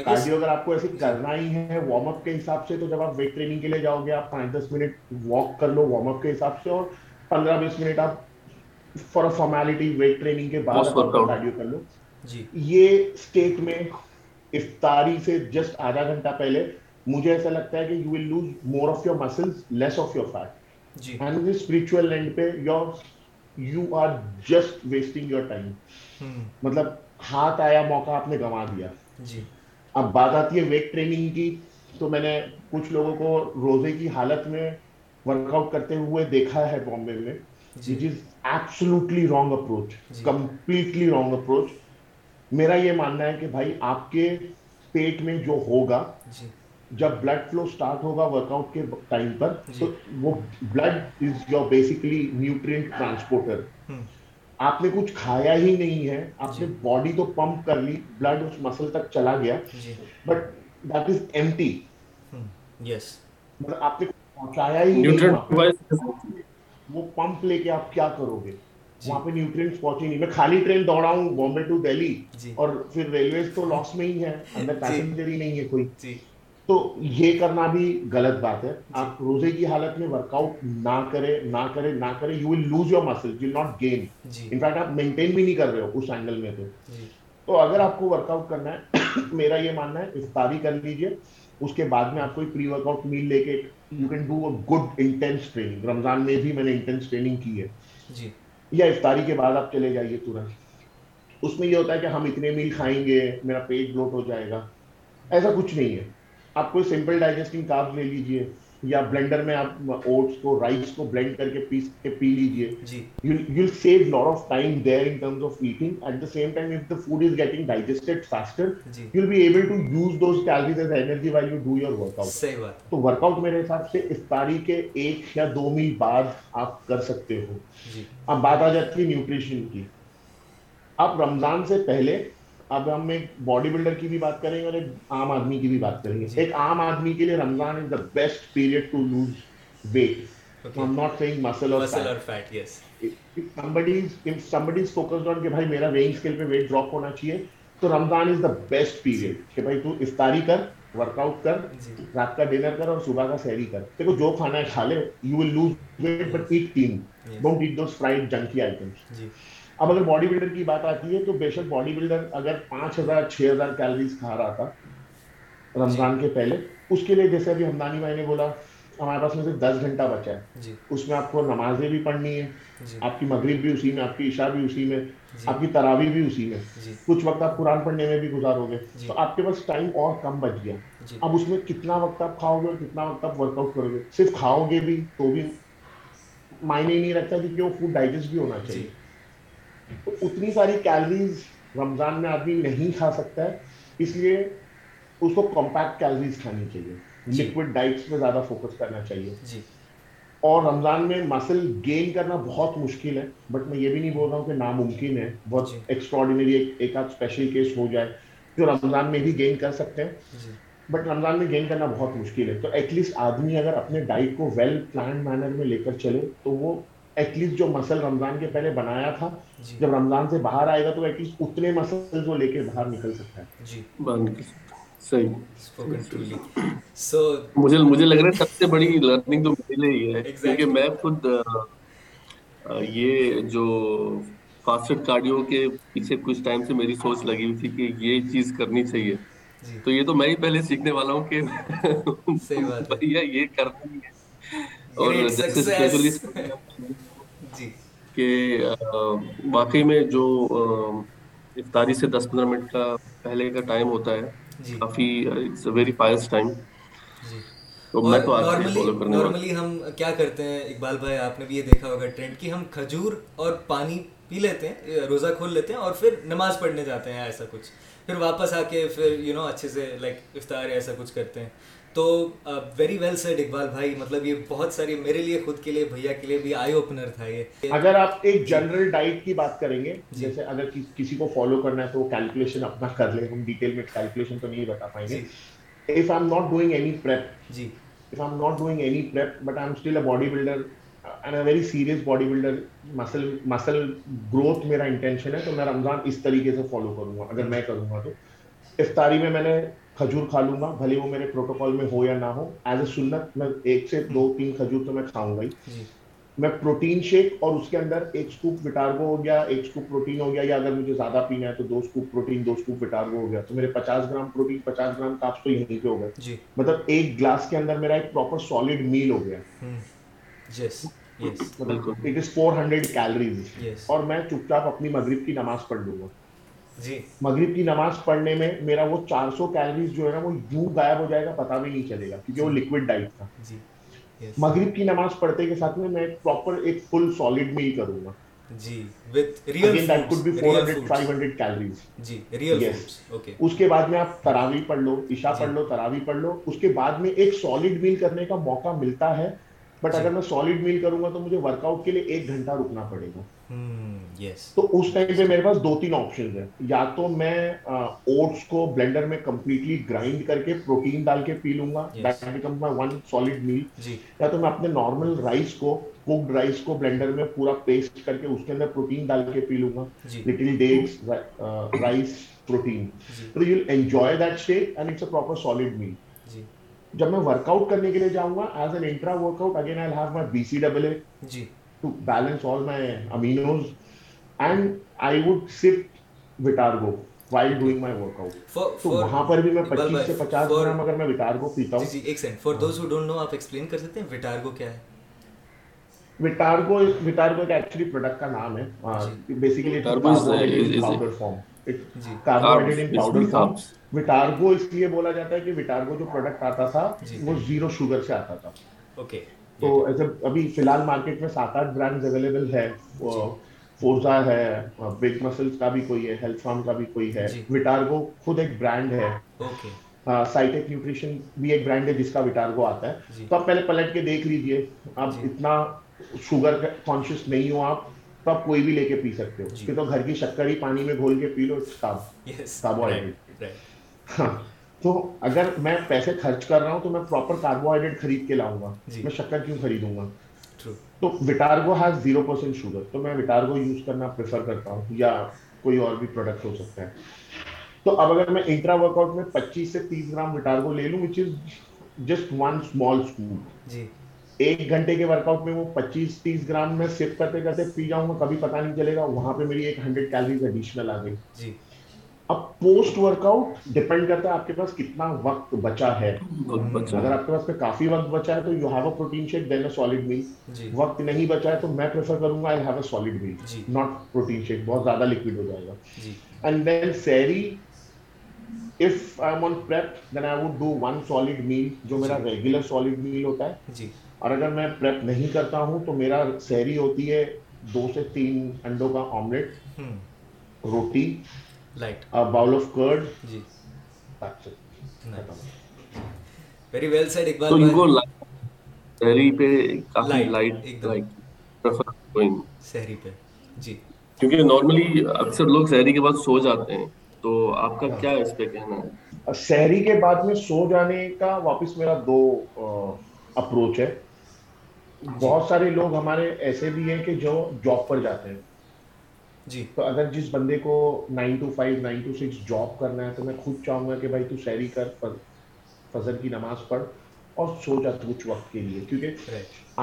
A: کارڈیو اگر آپ کو ایسے کرنا ہی ہے وارم اپ کے حساب سے تو جب آپ ویٹ ٹریننگ کے لیے جاؤ گے آپ پانچ دس منٹ واک کر لو وارم اپ کے حساب سے اور پندرہ بیس منٹ آپ فار فارمیلٹی ویٹ ٹریننگ کے بعد کارڈیو کر لو جی۔ یہ افطاری سے جسٹ آدھا گھنٹہ پہلے مجھے ایسا لگتا ہے کہ you will lose more of your muscles less of your your your fat spiritual land پہ you are just wasting time مطلب ہاتھ آیا موقع آپ نے گنوا دیا جی اب بات آتی ہے ویٹ ٹریننگ کی تو میں نے کچھ لوگوں کو روزے کی حالت میں ورک آؤٹ کرتے ہوئے دیکھا ہے بامبے میں اپروچ اپروچ کمپلیٹلی رانگ میرا یہ ماننا ہے کہ بھائی آپ کے پیٹ میں جو ہوگا جی۔ جب بلڈ فلو سٹارٹ ہوگا ورک آؤٹ کے ٹائم پر جی۔ تو وہ blood is your basically nutrient transporter آپ نے کچھ کھایا ہی نہیں ہے آپ جی۔ نے باڈی تو پمپ کر لی بلڈ اس مسل تک چلا گیا but that is M T یس آپ نے پہنچایا ہی نہیں وہ پمپ لے کے آپ کیا کرو گے جی۔ وہاں پہ نیوٹرینٹس پہنچی نہیں میں خالی ٹرین دوڑا ہوں بامبے ٹو دہلی اور پھر ریلوے تو لاس میں ہی ہے اندر پیسنجر جی۔ ہی نہیں ہے کوئی جی۔ تو یہ کرنا بھی غلط بات ہے آپ روزے کی حالت میں ورک آؤٹ نہ کرے نہ کرے نہ کرے you will lose your muscle you not gain in fact آپ مینٹین بھی نہیں کر رہے ہو اس اینگل میں تو تو اگر آپ کو ورک آؤٹ کرنا ہے میرا یہ ماننا ہے افطاری کر لیجیے اس کے بعد میں آپ کو پری ورک آؤٹ میل لے کے you can do a good intense training Ramzan میں بھی
C: میں نے
A: انٹینس ٹریننگ کی ہے یا افطاری کے بعد آپ چلے جائیے ترنت اس میں یہ ہوتا ہے کہ ہم اتنے میل کھائیں گے میرا پیٹ بلوٹ ہو جائے گا ایسا کچھ نہیں ہے آپ کوئی سمپل ڈائجسٹنگ کارب لے لیجئے یا بلینڈر میں ایک یا دو میل بعد آپ کر سکتے ہو جی۔ اب بات آ جاتی ہے نیوٹریشن کی آپ رمضان سے پہلے اب ہم ایک باڈی بلڈر کی بھی بات کریں گے اور ایک عام آدمی کی بھی بات کریں گے ایک عام آدمی کے تو Ramzan is the best period کہ ورک آؤٹ کر جی۔ رات کا ڈنر کر اور صبح کا سحری کر دیکھو جو کھانا ہے کھا لے you will lose weight but at time don't eat items اب اگر باڈی بلڈر کی بات آتی ہے تو بے شک باڈی بلڈر اگر پانچ ہزار چھ ہزار کیلریز کھا رہا تھا رمضان جی۔ کے پہلے اس کے لیے جیسے ابھی ہمدانی بھائی نے بولا ہمارے پاس میں سے دس گھنٹہ بچا ہے جی۔ اس میں آپ کو نمازیں بھی پڑھنی ہے جی۔ آپ کی مغرب بھی اسی میں آپ کی عشاء بھی اسی میں آپ کی تراویح بھی اسی میں کچھ وقت آپ قرآن پڑھنے میں بھی گزار ہوں گے تو آپ کے پاس ٹائم اور کم بچ گیا اب اس میں کتنا وقت آپ کھاؤ گے اور کتنا وقت آپ ورک آؤٹ کرو گے صرف کھاؤ گے بھی تو بھی معنی نہیں رکھتا کیونکہ وہ فوڈ ڈائجسٹ بھی ہونا چاہیے تو اتنی ساری کیلریز رمضان میں آدمی نہیں کھا سکتا ہے اس لیے اس کو کمپیکٹ کیلریز کھانی چاہیے لکوڈ ڈائٹس پہ زیادہ فوکس کرنا چاہیے جی۔ اور رمضان میں مسل گین کرنا بہت مشکل ہے بٹ میں یہ بھی نہیں بول رہا ہوں کہ ناممکن ہے بہت جی۔ ایکسٹراڈینری ایک آدھ اسپیشل کیس ہو جائے جو رمضان میں بھی گین کر سکتے ہیں بٹ جی۔ رمضان میں گین کرنا بہت مشکل ہے تو ایٹ لیسٹ آدمی اگر اپنے ڈائٹ کو ویل پلان مینر میں لے کر چلے تو وہ ایٹ لیسٹ جو
D: مسل رمضان کے پہلے بنایا تھا جی۔ جب رمضان سے باہر آئے گا تو ایٹ لیسٹ اتنے مسل وہ لے کے باہر نکل سکتا ہے جی مجھے مجھے لگ رہا ہے سب سے بڑی لرننگ تو میرے لیے ہے کیونکہ میں خود یہ جو فاسٹ کارڈیو کے پیچھے کچھ ٹائم سے میری سوچ لگی ہوئی تھی کہ یہ چیز کرنی چاہیے جی۔ تو یہ تو میں ہی پہلے سیکھنے والا ہوں کہ بھیا یہ
C: کرنی ہے جی جو نارملی جی۔ جی۔ ہم کیا کرتے ہیں اقبال بھائی آپ نے بھی یہ دیکھا ہوگا ٹرینڈ اور پانی پی لیتے روزہ کھول لیتے ہیں اور نماز پڑھنے جاتے ہیں ایسا کچھ واپس آ کے لائک افطار ایسا کچھ کرتے ہیں تو ویری ویل سیڈ اقبال بھائی مطلب یہ بہت ساری میرے لیے خود کے لیے بھیا کے لیے بھی آئی اوپنر تھا یہ اگر آپ ایک جنرل ڈائٹ کی بات کریں گے
A: جی۔ جیسے اگر کسی کو فالو کرنا ہے تو وہ کیلکولیشن اپنا کر لیں ہم ڈیٹیل میں کیلکولیشن تو نہیں بتا پائیں گے if I am not doing any prep G if I am not doing any prep but I am still a bodybuilder and a very serious bodybuilder muscle muscle growth میرا intention ہے تو میں رمضان اس طریقے سے فالو کروں گا اگر جی۔ میں کروں گا تو افطاری میں میں نے کھجور کھا لوں گا بھلے وہ میرے پروٹوکال میں ہو یا نہ ہو ایز اے سنت میں ایک سے دو تین کھجور تو میں کھاؤں گا ہی جی۔ میں پروٹین شیک اور اس کے اندر ایک سکوپ وٹارگو ہو گیا ایک سکوپ پروٹین ہو گیا یا اگر مجھے زیادہ پینا ہے تو دو سکوپ پروٹین دو سکوپ وٹارگو ہو گیا تو میرے پچاس گرام پروٹین پچاس گرام کاپس تو یہیں پہ ہو گئے جی۔ مطلب ایک گلاس کے اندر میرا ایک پراپر سالڈ میل ہو گیا it is four hundred calories اور میں چپ چاپ اپنی مغرب کی نماز پڑھ لوں گا جی مغرب کی نماز پڑھنے میں میرا وہ چار سو کیلریز جو ہے نا وہ یوں غائب ہو جائے گا پتا بھی نہیں چلے گا کیونکہ وہ لکوڈ ڈائٹ تھا جی۔ مغرب کی نماز پڑھتے کے ساتھ اس کے بعد میں آپ تراوی پڑھ لو عشاء جی۔ پڑھ لو تراوی پڑھ لو اس کے بعد میں ایک سالڈ میل کرنے کا موقع ملتا ہے بٹ جی۔ اگر میں سالڈ میل کروں گا تو مجھے ورک آؤٹ کے لیے ایک گھنٹہ رکنا پڑے گا تو اس ٹائم پہ میرے پاس دو تین آپشن ہیں یا تو میں اوٹس کو بلینڈر میں کمپلیٹلی گرائنڈ کر کے پروٹین ڈال کے پی لوں گا جی۔ یا تو میں اپنے نارمل رائس کو کوکڈ رائس کو بلینڈر میں پورا پیسٹ کر کے اس کے اندر پروٹین ڈال کے پی لوں گا لٹل ڈیز رائس پروٹین تو you enjoy that shake and it's a proper solid meal جب میں ورک آؤٹ کرنے کے لیے جاؤں گا as an intra workout again I have my B C double A to balance all my aminos سات آٹھ brand available ہے Forza uh, ہے بگ مسلس کا بھی کوئی ہے ہیلتھ فارم کا بھی کوئی ہے وٹارگو خود ایک برانڈ ہے سائٹیک ہاں، نیوٹریشن بھی ایک برانڈ ہے جس کا وٹارگو آتا ہے جی. تو آپ پہلے پلٹ کے دیکھ لیجئے آپ جی. اتنا شوگر کانشیس نہیں ہو آپ تو آپ کوئی بھی لے کے پی سکتے ہو جی. کہ تو گھر کی شکر ہی پانی میں گھول کے پی لو کاربوہائیڈریٹ ہاں تو اگر میں پیسے خرچ کر رہا ہوں تو میں پراپر کاربوہائیڈریٹ خرید کے لاؤں گا میں شکر کیوں خریدوں گا تو Vitargo has zero percent sugar تو میں وٹارگو یوز کرنا پریفر کرتا ہوں یا کوئی اور بھی پروڈکٹ ہو سکتا ہے تو اب اگر میں انٹرا ورک آؤٹ میں پچیس سے تیس گرام وٹارگو لے لوں which is just one small scoop جی ایک گھنٹے کے ورک آؤٹ میں وہ پچیس تیس گرام میں سیو کرتے کرتے پی جاؤں گا کبھی پتہ نہیں چلے گا وہاں پہ میری ایک ہنڈریڈ کیلریز ایڈیشنل آ گئی جی اب پوسٹ ورک آؤٹ ڈپینڈ کرتا ہے آپ کے پاس کتنا وقت بچا ہے اگر آپ کے پاس کافی وقت بچا ہے تو you have a protein shake then a solid meal وقت نہیں بچا ہے تو میں پریفر کروں گا I have a solid meal not protein shake بہت زیادہ لکوڈ ہو جائے گا اینڈ جی۔ Then Siri if I'm on prep then I would do one solid meal جو میرا ریگولر سالڈ میل ہوتا ہے جی۔ اور اگر میں پریپ نہیں کرتا ہوں تو میرا سیری ہوتی ہے دو سے تین انڈوں کا آملیٹ روٹی تو
D: آپ کا کیا اس پہ کہنا ہے
A: شہری کے بعد میں سو جانے کا واپس میرا دو اپروچ ہے بہت سارے لوگ ہمارے ایسے بھی ہیں کہ جو جاب پر جاتے ہیں جی تو اگر جس بندے کو nine to five nine to six job کرنا ہے تو میں خود چاہوں گا کہ بھائی تو سیری کر فضر کی نماز پڑھ اور سو جا کچھ وقت کے لیے کیونکہ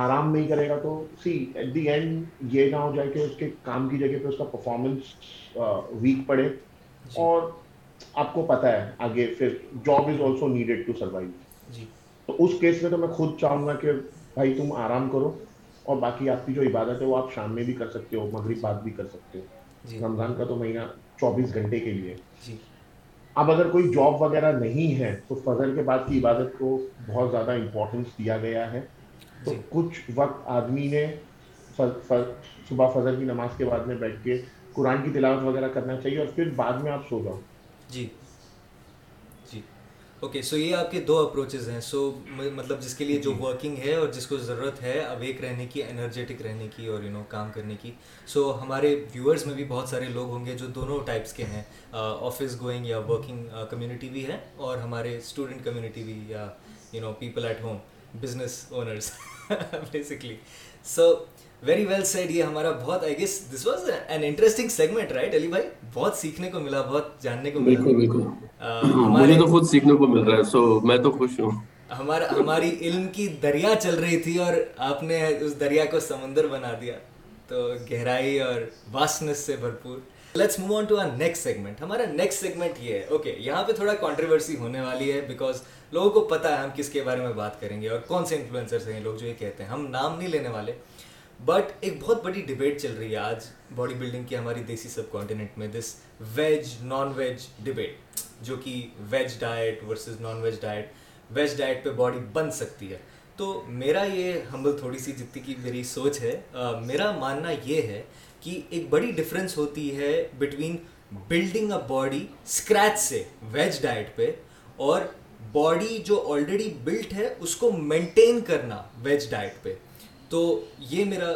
A: آرام نہیں کرے گا تو سی ایٹ دی اینڈ یہ نہ ہو جائے کہ اس کے کام کی جگہ پہ اس کا پرفارمنس ویک پڑے جی۔ اور آپ کو پتہ ہے آگے پھر job is also needed to survive تو اس کیس میں تو میں خود چاہوں گا کہ بھائی تم آرام کرو اور باقی آپ کی جو عبادت ہے وہ آپ شام میں بھی کر سکتے ہو مغرب بعد بھی کر سکتے ہو جی۔ رمضان کا تو مہینہ چوبیس گھنٹے کے لیے جی۔ اب اگر کوئی جاب وغیرہ نہیں ہے تو فضل کے بعد کی عبادت کو بہت زیادہ امپورٹینس دیا گیا ہے تو جی۔ کچھ وقت آدمی نے صبح فضل کی نماز کے بعد میں بیٹھ کے قرآن کی تلاوت وغیرہ کرنا چاہیے اور پھر بعد میں آپ سو جاؤ جی
C: اوکے سو یہ آپ کے دو اپروچز ہیں سو مطلب جس کے لیے جو ورکنگ جی. ہے اور جس کو ضرورت ہے اویک رہنے کی انرجیٹک رہنے کی اور یو نو کام کرنے کی سو ہمارے ویورز میں بھی بہت سارے لوگ ہوں گے جو دونوں ٹائپس کے ہیں آفس uh, گوئنگ یا ورکنگ کمیونٹی uh, بھی ہے اور ہمارے اسٹوڈنٹ کمیونٹی بھی یا you know people at home business owners basically so تھوڑا کانٹروسی ہونے والی ہے بیکاز لوگوں کو پتا ہے ہم کس کے بارے میں بات کریں گے اور کون سے انفلوئنسرس ہیں جو یہ کہتے ہیں ہم نام نہیں لینے والے بٹ ایک بہت بڑی ڈبیٹ چل رہی ہے آج باڈی بلڈنگ کی ہماری دیسی سب کانٹیننٹ میں this veg non veg debate جو کہ veg diet versus non veg diet veg diet پہ باڈی بن سکتی ہے تو میرا یہ ہمبل تھوڑی سی جتنی کی میری سوچ ہے میرا ماننا یہ ہے کہ ایک بڑی ڈفرینس ہوتی ہے between building a body scratch سے ویج ڈائٹ پہ اور باڈی جو آلریڈی بلٹ ہے اس کو مینٹین کرنا ویج ڈائٹ پہ تو یہ میرا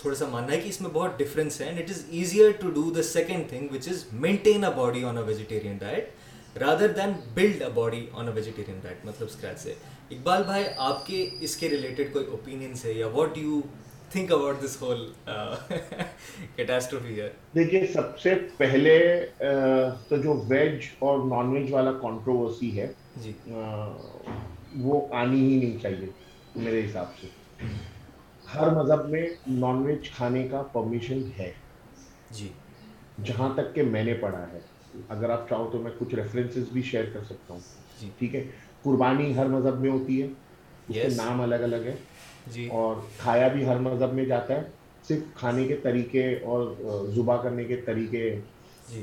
C: تھوڑا سا ماننا ہے کہ اس میں بہت ڈفرینس ہے and it is easier to do the second thing which is maintain a body on a vegetarian diet rather than build a body on a vegetarian diet مطلب اسکریچ سے اقبال بھائی آپ کے اس کے ریلیٹڈ کوئی اوپینینس ہے یا what do you think about this whole catastrophe ہے
A: دیکھیے سب سے پہلے تو جو ویج اور نان ویج والا کانٹروورسی ہے جی وہ آنی ہی نہیں چاہیے میرے حساب سے ہر مذہب میں نان ویج کھانے کا پرمیشن ہے جی جہاں تک کہ میں نے پڑھا ہے اگر آپ چاہو تو میں کچھ ریفرنسز بھی شیئر کر سکتا ہوں جی ٹھیک ہے قربانی ہر مذہب میں ہوتی ہے نام الگ الگ ہے جی اور کھایا بھی ہر مذہب میں جاتا ہے صرف کھانے کے طریقے اور زبا کرنے کے طریقے جی۔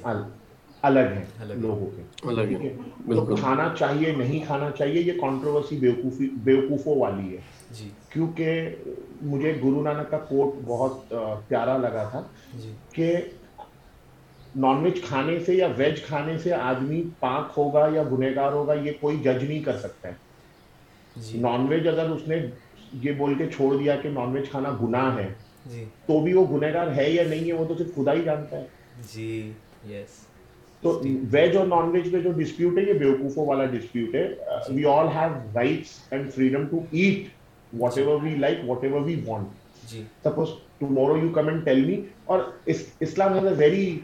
A: الگ ہیں لوگوں کے تو کھانا چاہیے نہیں کھانا چاہیے یہ کانٹروورسی بیوقوفی بیوقوفوں والی ہے جی۔ کیونکہ مجھے گرو نانک کا کوٹ بہت پیارا لگا تھا جی۔ کہ نان ویج کھانے سے یا ویج کھانے سے آدمی پاک ہوگا یا گنہگار ہوگا یہ کوئی جج نہیں کر سکتا ہے نان جی۔ ویج اگر اس نے یہ بول کے چھوڑ دیا کہ نان ویج کھانا گناہ ہے تو بھی وہ گنہگار ہے یا نہیں ہے وہ تو صرف خدا ہی جانتا ہے
C: جی یس
A: تو ویج اور نان ویج میں جو ڈسپیوٹ ہے یہ بیوقوفوں والا ڈسپیوٹ ہے we all have rights and freedom to eat whatever we like whatever we want suppose tomorrow you come and tell me اور Islam has a very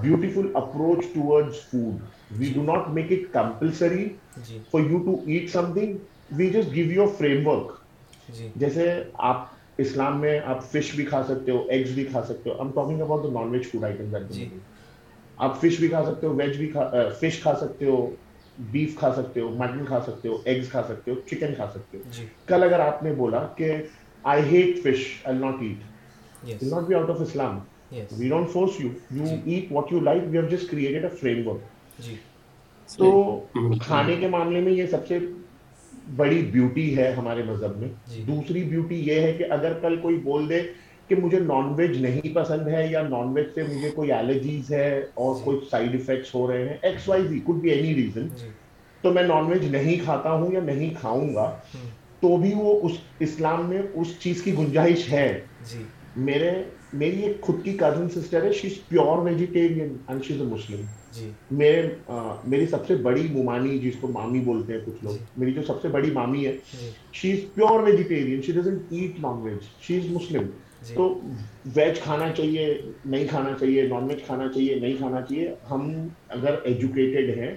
A: beautiful approach towards food we do not make it compulsory for you to eat something we just give you framework جیسے آپ اسلام میں آپ fish بھی کھا سکتے ہو eggs بھی کھا سکتے ہو I'm talking about the non veg food item آپ فش بھی کھا سکتے ہو ویج بھی فش کھا سکتے ہو بیف کھا سکتے ہو مٹن کھا سکتے ہو ایگز کھا سکتے ہو چکن کھا سکتے ہو جی. کل اگر آپ نے بولا کہ I hate fish I not eat not be out of Islam we don't force you you eat what you like we have just created a framework تو کھانے کے معاملے میں یہ سب سے بڑی بیوٹی ہے ہمارے مذہب میں جی. دوسری بیوٹی یہ ہے کہ اگر کل کوئی بول دے کہ مجھے نان ویج نہیں پسند ہے یا نان ویج سے مجھے کوئی الرجیز ہے اور جی۔ کوئی سائڈ افیکٹس ہو رہے ہیں X Y Z could be any reason تو میں نان ویج نہیں کھاتا ہوں یا نہیں کھاؤں گا تو بھی وہ اس اسلام میں اس چیز کی گنجائش ہے جی۔ میرے میری ایک خود کی کزن سسٹر ہے she is pure vegetarian and she is a Muslim میرے میری سب سے بڑی مومانی جس کو مامی بولتے ہیں کچھ لوگ جی۔ میری جو سب سے بڑی مامی ہے she is pure vegetarian she doesn't eat non veg she is Muslim جی۔ تو ویج کھانا چاہیے نہیں کھانا چاہیے نان ویج کھانا چاہیے نہیں کھانا چاہیے ہم اگر ایجوکیٹڈ ہیں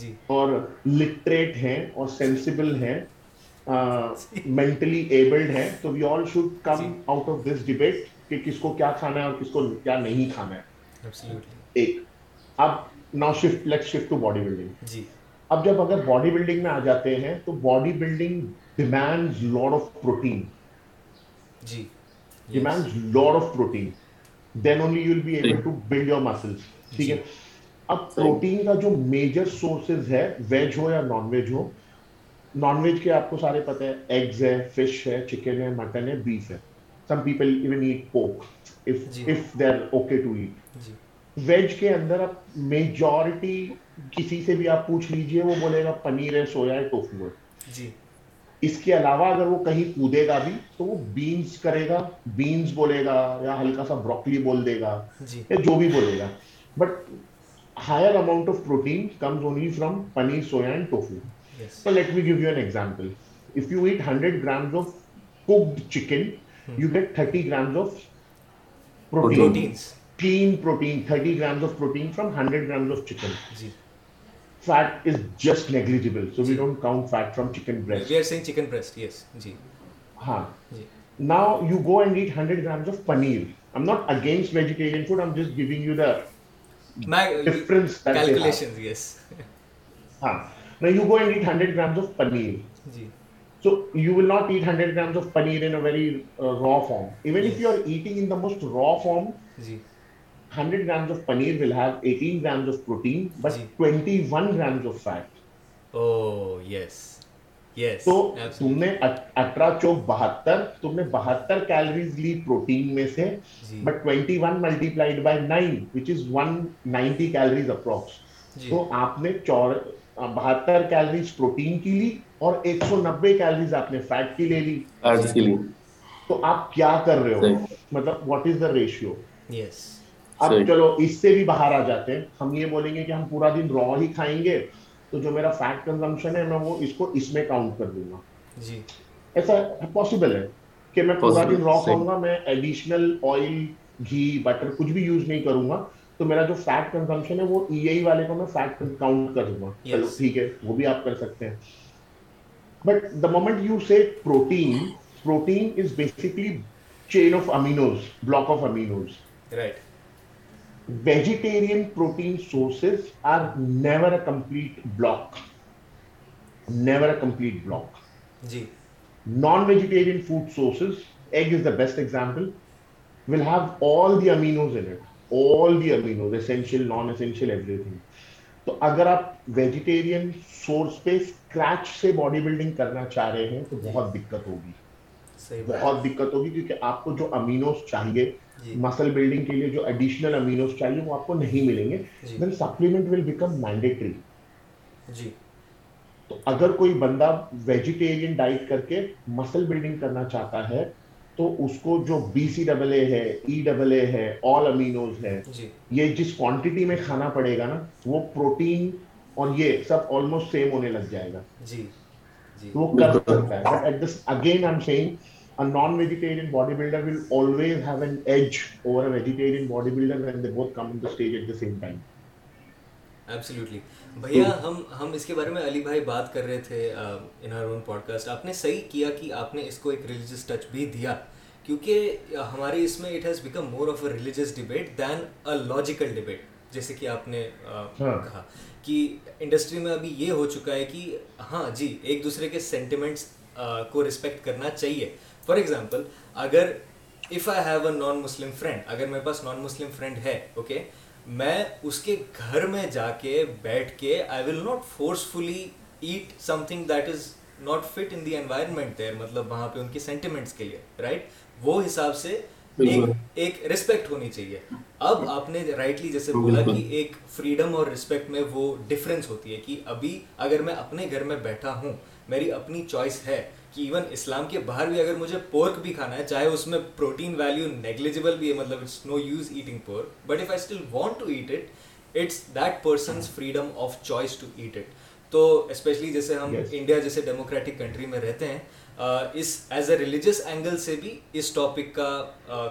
A: جی۔ اور لٹریٹ ہیں اور سینسیبل ہیں جی۔ ہیں مینٹلی ایبلڈ تو we all should come out of this debate کہ کس کو کیا کھانا ہے اور کس کو کیا نہیں کھانا ہے ایک اب نا shift let shift to body building اب جب اگر باڈی بلڈنگ میں آ جاتے ہیں تو body building demand lot of protein جی سارے پتےن مٹن ویج کے اندر آپ میجورٹی کسی سے بھی آپ پوچھ لیجیے وہ بولے گا پنیر ہے سویا ہے ٹوفو ہے اس کے علاوہ اگر وہ کہیں کودے گا بھی تو وہ بینز کرے گا بینز بولے گا یا ہلکا سا بروکلی بول دے گا جی۔ یا جو بھی بولے گا but higher amount of protein comes only from paneer soya and tofu so let me give you an example if you eat hundred grams of cooked chicken you get thirty grams of protein clean protein thirty grams of protein from hundred grams of chicken fat is just negligible. So we don't count fat from chicken breast.
C: We are saying chicken breast, yes. Ji.
A: Haan. Ji. Now you go and eat 100 grams of paneer. I'm not against vegetarian food, I'm just giving you the
C: My,
A: difference.
C: That calculations, yes.
A: Haan. Now you go and eat 100 grams of paneer. Ji. So you will not eat 100 grams of paneer in a very uh, raw form. Even yes. if you are eating in the most raw form, Ji. Hundred
C: oh,
A: گرامینٹی سے لی اور ایک سو نبے fat کی لے
C: لی
A: تو آپ کیا کر رہے ہو مطلب واٹ از دا ریشیو اب
C: چلو
A: اس سے بھی باہر آ جاتے ہیں ہم یہ بولیں گے کہ ہم پورا دن رو ہی کھائیں گے تو جو میرا فیٹ کنزمپشن ہے میں وہ اس اس کو میں کاؤنٹ کر دوں گا جی۔ ایسا پاسبل ہے کہ میں پورا دن رو کھاؤں گا میں ایڈیشنل آئل گھی بٹر کچھ بھی یوز نہیں کروں گا تو میرا جو فیٹ کنزمپشن ہے وہ
C: ای
A: آئی والے کو میں فیٹ کاؤنٹ کر دوں گا چلو ٹھیک ہے وہ بھی آپ کر سکتے ہیں but the moment you say protein protein is basically chain of aminos block of aminos right ویجیروٹیز bulk veg سورسام نسینشیل تو اگر آپ ویجیٹیر باڈی
C: بلڈنگ
A: کرنا چاہ رہے ہیں تو بہت دقت ہوگی بہت دقت ہوگی کیونکہ آپ کو جو امینوز چاہیے مسل جی۔ بلڈنگ کے لیے جو ایڈیشنل امینوز چاہیے وہ آپ کو نہیں ملیں گے then supplement will
C: become mandatory جی تو اگر کوئی بندہ ویجیٹیرین ڈائٹ کر کے مسل بلڈنگ کرنا چاہتا ہے تو اس کو جو بی سی ڈبل اے ہے ای ڈبل اے ہے آل امینوز ہے یہ جس کوانٹٹی میں کھانا پڑے گا نا وہ پروٹین اور یہ سب آلموسٹ سیم ہونے لگ جائے گا جی, جی۔ وہ کر سکتا ہے again I am seeing industry میں سینٹیمنٹ کو ریسپیکٹ کرنا چاہیے فار ایگزامپل اگر if I have a non Muslim friend اگر میرے پاس نان مسلم فرینڈ ہے اوکے میں اس کے گھر میں جا کے بیٹھ کے I will not forcefully eat something that is not fit in the environment there مطلب وہاں پہ ان کے سینٹیمنٹس کے لیے رائٹ وہ حساب سے ایک رسپیکٹ ہونی چاہیے اب آپ نے رائٹلی جیسے بولا کہ ایک فریڈم اور رسپیکٹ میں وہ ڈفرینس ہوتی ہے کہ ابھی اگر میں اپنے گھر میں بیٹھا ہوں میری اپنی چوائس ہے کہ ایون اسلام کے باہر بھی اگر مجھے پورک بھی کھانا ہے چاہے اس میں پروٹین ویلیو نیگلیجیبل بھی ہے مطلب it's it's no use eating but I still want to to eat eat it it that freedom of choice تو اسپیشلی جیسے ہم انڈیا جیسے ڈیموکریٹک کنٹری میں رہتے ہیں اس ایز اے ریلیجیس اینگل سے بھی اس ٹاپک کا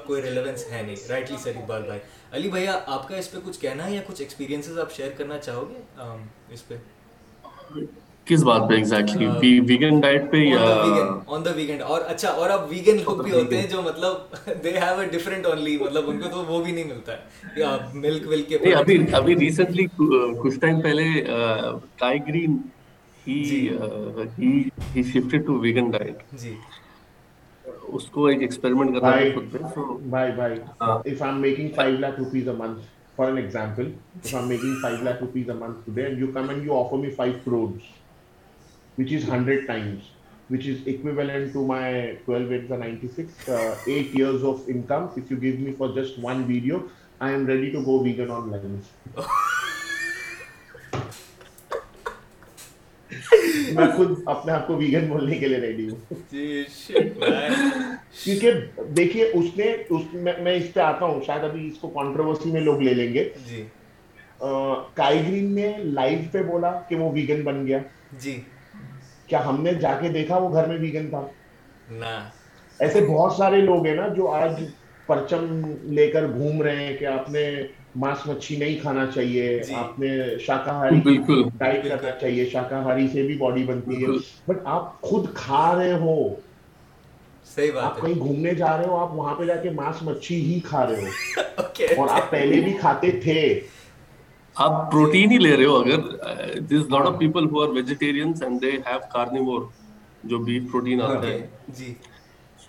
C: کوئی ریلیونس ہے نہیں رائٹلی سر اقبال بھائی علی بھیا آپ کا اس پہ کچھ کہنا ہے یا کچھ ایکسپیرینسز آپ شیئر کرنا چاہو گے اس پہ کس بات
D: پہ ایگزیکٹلی ویگن ڈائٹ پہ یا آن دا
C: ویگن اور اچھا اور اب ویگن لوگ بھی ہوتے ہیں جو مطلب they have a different only مطلب ان کو تو وہ بھی نہیں ملتا ہے یا ملک ول کے ابھی
D: ابھی ریسنٹلی کچھ ٹائم پہلے ٹائی green he he he shifted to vegan diet جی
C: اس
D: کو ایک ایکسپیریمنٹ کرنا ہے خود پہ
A: سو بھائی بھائی if I'm making 5 lakh rupees a month for an example if I'm making 5 lakh rupees a month today and you come and you offer me 5 crores which which is is 100 times, equivalent to to my 12, 96, uh, years of income. If you give me for just one video, I am ready go vegan میں اس پہ آتا ہوں شاید ابھی اس کو لوگ لے لیں
D: گے کیا ہم نے جا کے دیکھا وہ گھر میں ویگن تھا ایسے بہت سارے لوگ ہیں نا جو آج پرچم لے کر گھوم رہے ہیں کہ آپ نے ماس مچھی نہیں کھانا چاہیے جی۔ آپ نے شاکاہاری
C: ڈائٹ کرنا چاہیے شاکاہاری سے بھی باڈی بنتی ہے بٹ آپ خود کھا رہے ہو آپ کہیں گھومنے جا رہے ہو آپ وہاں پہ جا کے ماس مچھی ہی کھا رہے ہو اور آپ پہلے بھی کھاتے تھے Uh, جو جی. پوائنٹ جی. uh,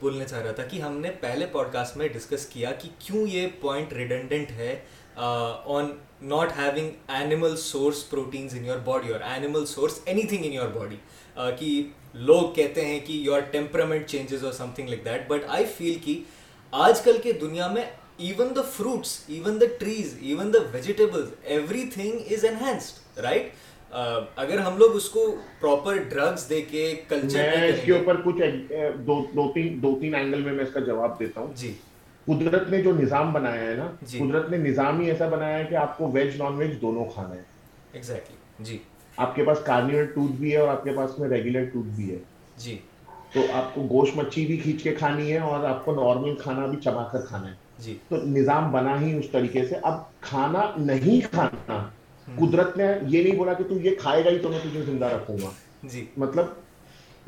C: بولنا چاہ رہا تھا کہ ہم نے پہلے پوڈ کاسٹ میں ڈسکس کیا کہ کیوں یہ پوائنٹ ریڈینڈینٹ ہے uh, لوگ کہتے ہیں کہ یور ٹیمپرامنٹ چینجز اور something like that but I feel کہ آج کل کے دنیا میں even
A: the fruits even the trees even the vegetables everything is enhanced right اگر ہم لوگ اس کو پراپر ڈرگس دے کے کلچر میں اس کے اوپر کچھ دو تین دو تین اینگل میں میں اس کا جواب دیتا
C: ہوں جی قدرت
A: نے جو نظام بنایا ہے نا جی۔ قدرت نے نظام ہی ایسا بنایا ہے کہ آپ کو ویج نان ویج دونوں کھانا ہے ایگزیکٹلی جی آپ کے پاس کارنور ٹوتھ بھی ہے اور آپ کے پاس میں ریگولر ٹوتھ بھی ہے جی تو آپ کو گوشت مچھی بھی کھینچ کے کھانی ہے اور آپ کو نارمل کھانا بھی چبا کر کھانا ہے جی تو نظام بنا ہی اس طریقے سے اب کھانا نہیں کھانا قدرت نے یہ نہیں بولا کہ یہ کھائے گا ہی تو میں تجھے زندہ رکھوں گا جی مطلب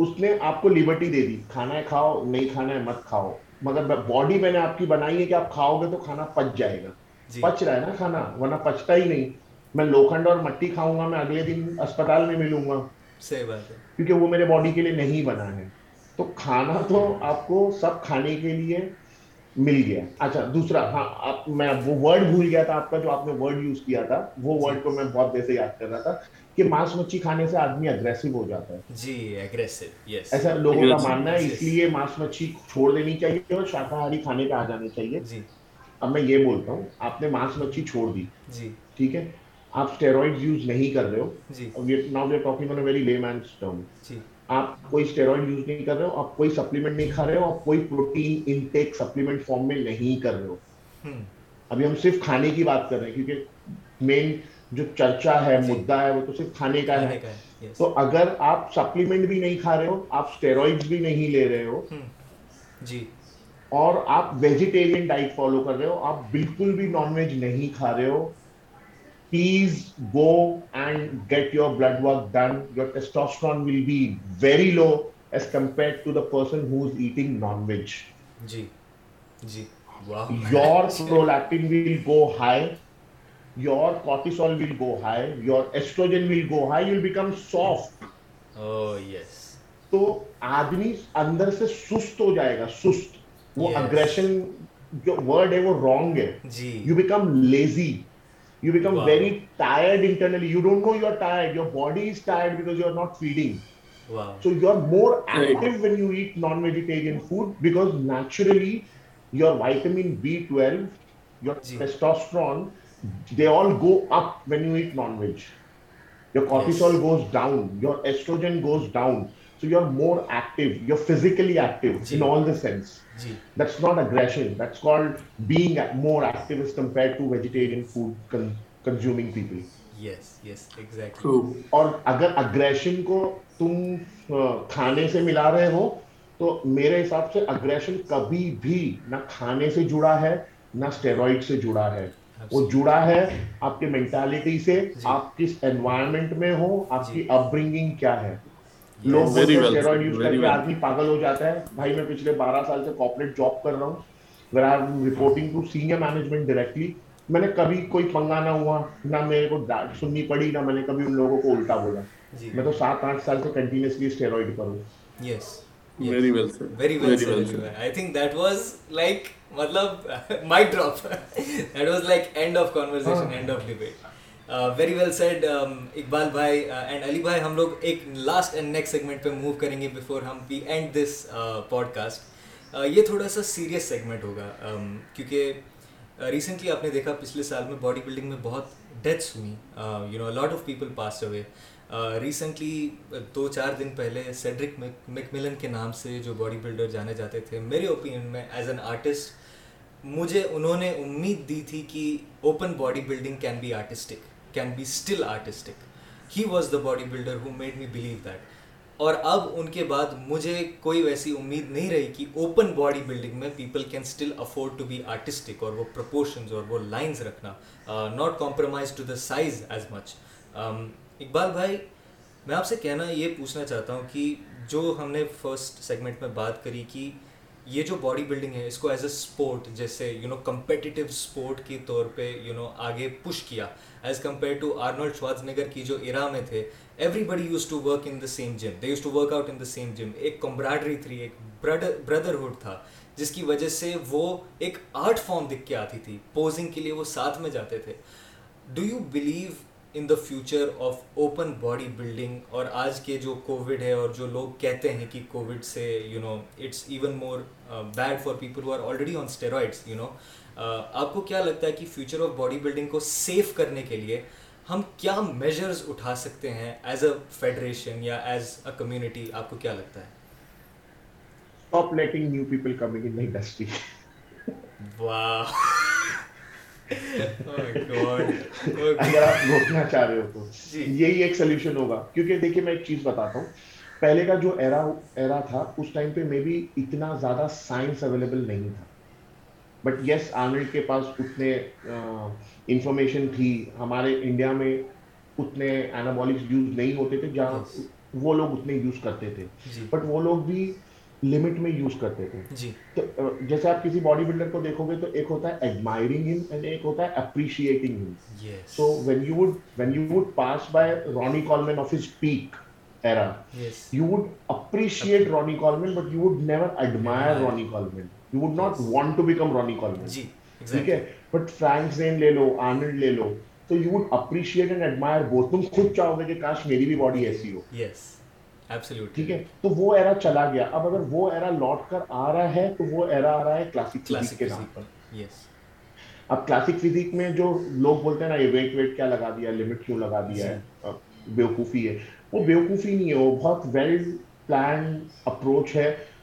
A: اس نے آپ کو لبرٹی دے دی کھانا ہے کھاؤ نہیں کھانا ہے مت کھاؤ مگر باڈی
C: میں نے آپ
A: کی بنائی ہے کہ آپ کھاؤ گے تو کھانا پچ جائے گا جی۔ پچ رہا ہے نا کھانا ورنہ پچتا ہی نہیں میں لوکھنڈ اور مٹی کھاؤں گا میں اگلے دن اسپتال میں ملوں گا صحیح بات ہے کیونکہ وہ میرے باڈی کے لیے نہیں بنا ہے تو کھانا تو آپ کو سب کھانے کے لیے مل
C: گیا اچھا دوسرا
A: ہاں آپ آپ آپ میں میں وہ وہ ورڈ ورڈ ورڈ بھول گیا تھا تھا تھا کا جو نے یوز کیا جی۔ کو بہت دیر سے یاد کر رہا کہ ماس مچھی کھانے سے آدمی اگریسو ہو جاتا ہے جی اگریسو ایسا لوگوں کا ماننا ہے اس لیے ماس مچھی چھوڑ دینی چاہیے اور شاکاہاری کھانے پہ آ جانے چاہیے جی اب میں یہ بولتا ہوں آپ نے ماس مچھی چھوڑ دی جی ٹھیک ہے آپ اسٹیرائڈ یوز نہیں کر رہے ہو ویری لے مین ٹرم آپ کوئی اسٹیرائڈ یوز نہیں کر رہے ہو آپ کوئی سپلیمنٹ نہیں کھا رہے ہو آپ کوئی پروٹین انٹیک سپلیمنٹ فارم میں نہیں کر رہے ہو ابھی ہم صرف کھانے کی بات کر رہے ہیں کیونکہ مین جو چرچا ہے جی۔ مدعا ہے وہ تو صرف کھانے کا ہے تو اگر آپ سپلیمنٹ بھی نہیں کھا رہے ہو آپ اسٹیرائڈ بھی نہیں لے رہے ہو جی اور آپ ویجیٹیرین ڈائٹ فالو کر رہے ہو آپ بالکل بھی نان ویج نہیں کھا رہے ہو please go and get your blood work done your test will
C: be very
A: low as compare will go high your estrogen will go high become soft تو آدمی اندر سے وہ رونگ ہے You become very tired internally. You don't know you're tired. Your body is tired because you're not feeding. Wow. So you're more active when you eat non-vegetarian food, because naturally your vitamin B12, your testosterone, they all go up when you eat non-veg. Your cortisol goes down. Your estrogen goes down. اگر aggression کو تم کھانے سے ملا رہے ہو تو میرے حساب سے اگریشن کبھی بھی نہ کھانے سے جڑا ہے نہ اسٹیروڈ سے جڑا ہے وہ جڑا ہے آپ کے مینٹالٹی سے جی۔ آپ کس اینوائرمنٹ میں ہو آپ کی اپبرنگ جی۔ کیا ہے لوگ آدمی پاگل ہو جاتا ہے بھائی میں پچھلے بارہ سال سے کارپوریٹ جاب کر رہا ہوں where reporting to senior management directly میں میں نے نے کبھی کبھی کوئی پنگا نہ نہ نہ ہوا میرے کو کو ڈانٹ سننی پڑی ان لوگوں
C: الٹا
D: بولا میں تو
C: سات آٹھ سال سے کنٹینیوسلی اسٹیرائڈ پر ہوں مطلب my drop that was like and and of of conversation very well said Iqbal بھائی اینڈ علی بھائی ہم لوگ ایک لاسٹ اینڈ نیکسٹ سیگمنٹ پہ موو کریں گے بفور ہم we end this podcast یہ تھوڑا سا سیریس سیگمنٹ ہوگا کیونکہ ریسنٹلی آپ نے دیکھا پچھلے سال میں باڈی بلڈنگ میں بہت ڈیتھس ہوئیں you know lot of people passed ہوئے ریسنٹلی دو چار دن پہلے سیڈرک میک ملن کے نام سے جو باڈی بلڈر جانے جاتے تھے میرے اوپینین میں ایز این آرٹسٹ مجھے انہوں نے امید دی تھی کہ open body building can be artistic can be still artistic he was the body builder who made me believe that اور اب ان کے بعد مجھے کوئی ویسی امید نہیں رہی کہ اوپن باڈی بلڈنگ میں people can still afford to be artistic اور وہ پرپورشنز اور وہ لائنز رکھنا not compromise to the size as much Iqbal بھائی میں آپ سے کہنا یہ پوچھنا چاہتا ہوں کہ جو ہم نے فرسٹ سیگمنٹ میں بات کری کہ یہ جو باڈی بلڈنگ ہے اس کو ایز اے اسپورٹ جیسے یو نو کمپیٹیو اسپورٹ کے طور پہ یو نو آگے پش کیا as compare to Arnold Schwarzenegger کی جو ایرا میں تھے everybody used to work in the same gym they used to work out in the same gym ایک کمبراڈری تھری ایک بردرہڈ تھا جس کی وجہ سے وہ ایک آرٹ فارم دکھ کے آتی تھی پوزنگ کے لیے وہ ساتھ میں جاتے تھے do you believe in the future of open body building اور آج کے جو کووڈ ہے اور جو لوگ کہتے ہیں کہ کووڈ سے you know it's even more bad for people who are already on steroids you know آپ کو کیا لگتا ہے کہ فیوچر آف باڈی بلڈنگ کو سیف کرنے کے لیے ہم کیا میجرز اٹھا سکتے ہیں ایز اے فیڈریشن یا ایز اے کمیونٹی آپ کو کیا لگتا ہے
A: کیونکہ میں ایک چیز بتاتا ہوں پہلے کا جو تھا اتنا زیادہ سائنس اویلیبل نہیں تھا بٹ یس آمر کے پاس اتنے انفارمیشن تھی ہمارے انڈیا میں اتنے اینابولکس یوز نہیں ہوتے تھے جہاں وہ لوگ اتنے یوز کرتے تھے بٹ وہ لوگ بھی لمٹ میں یوز کرتے تھے تو جیسے آپ کسی باڈی بلڈر کو دیکھو گے تو ایک ہوتا ہے ایڈمائرنگ ہم اینڈ ایک ہوتا ہے اپریشیٹنگ ہم so when you when you would pass by Ronnie Coleman of his peak era you would appreciate Ronnie Coleman but you would never admire Ronnie Coleman you you not want to become ٹھیک ہے but Frank زین لے لے لو لو تو appreciate and admirer تم اب میں جو لوگ بولتے ہیں نا یہ ویٹ ویٹ کیا لگا دیا لمٹ کیوں لگا دیا ہے بیوقوفی ہے وہ بیوقوفی نہیں ہے وہ بہت ویل پلان اپروچ ہے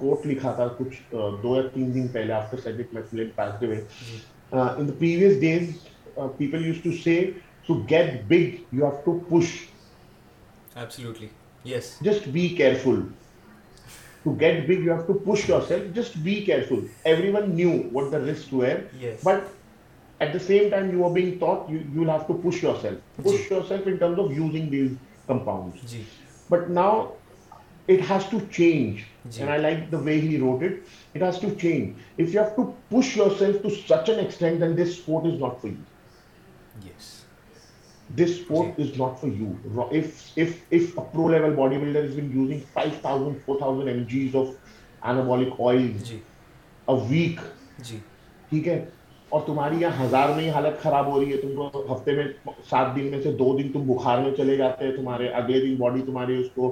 A: کوٹ لکھا تھا کچھ دو یا تین دن پہلے بٹ ناؤ تمہاری یہاں ہزار میں سات دن میں سے دو دن تم بخار میں چلے جاتے ہیں تمہارے اگلے دن باڈی تمہاری اس کو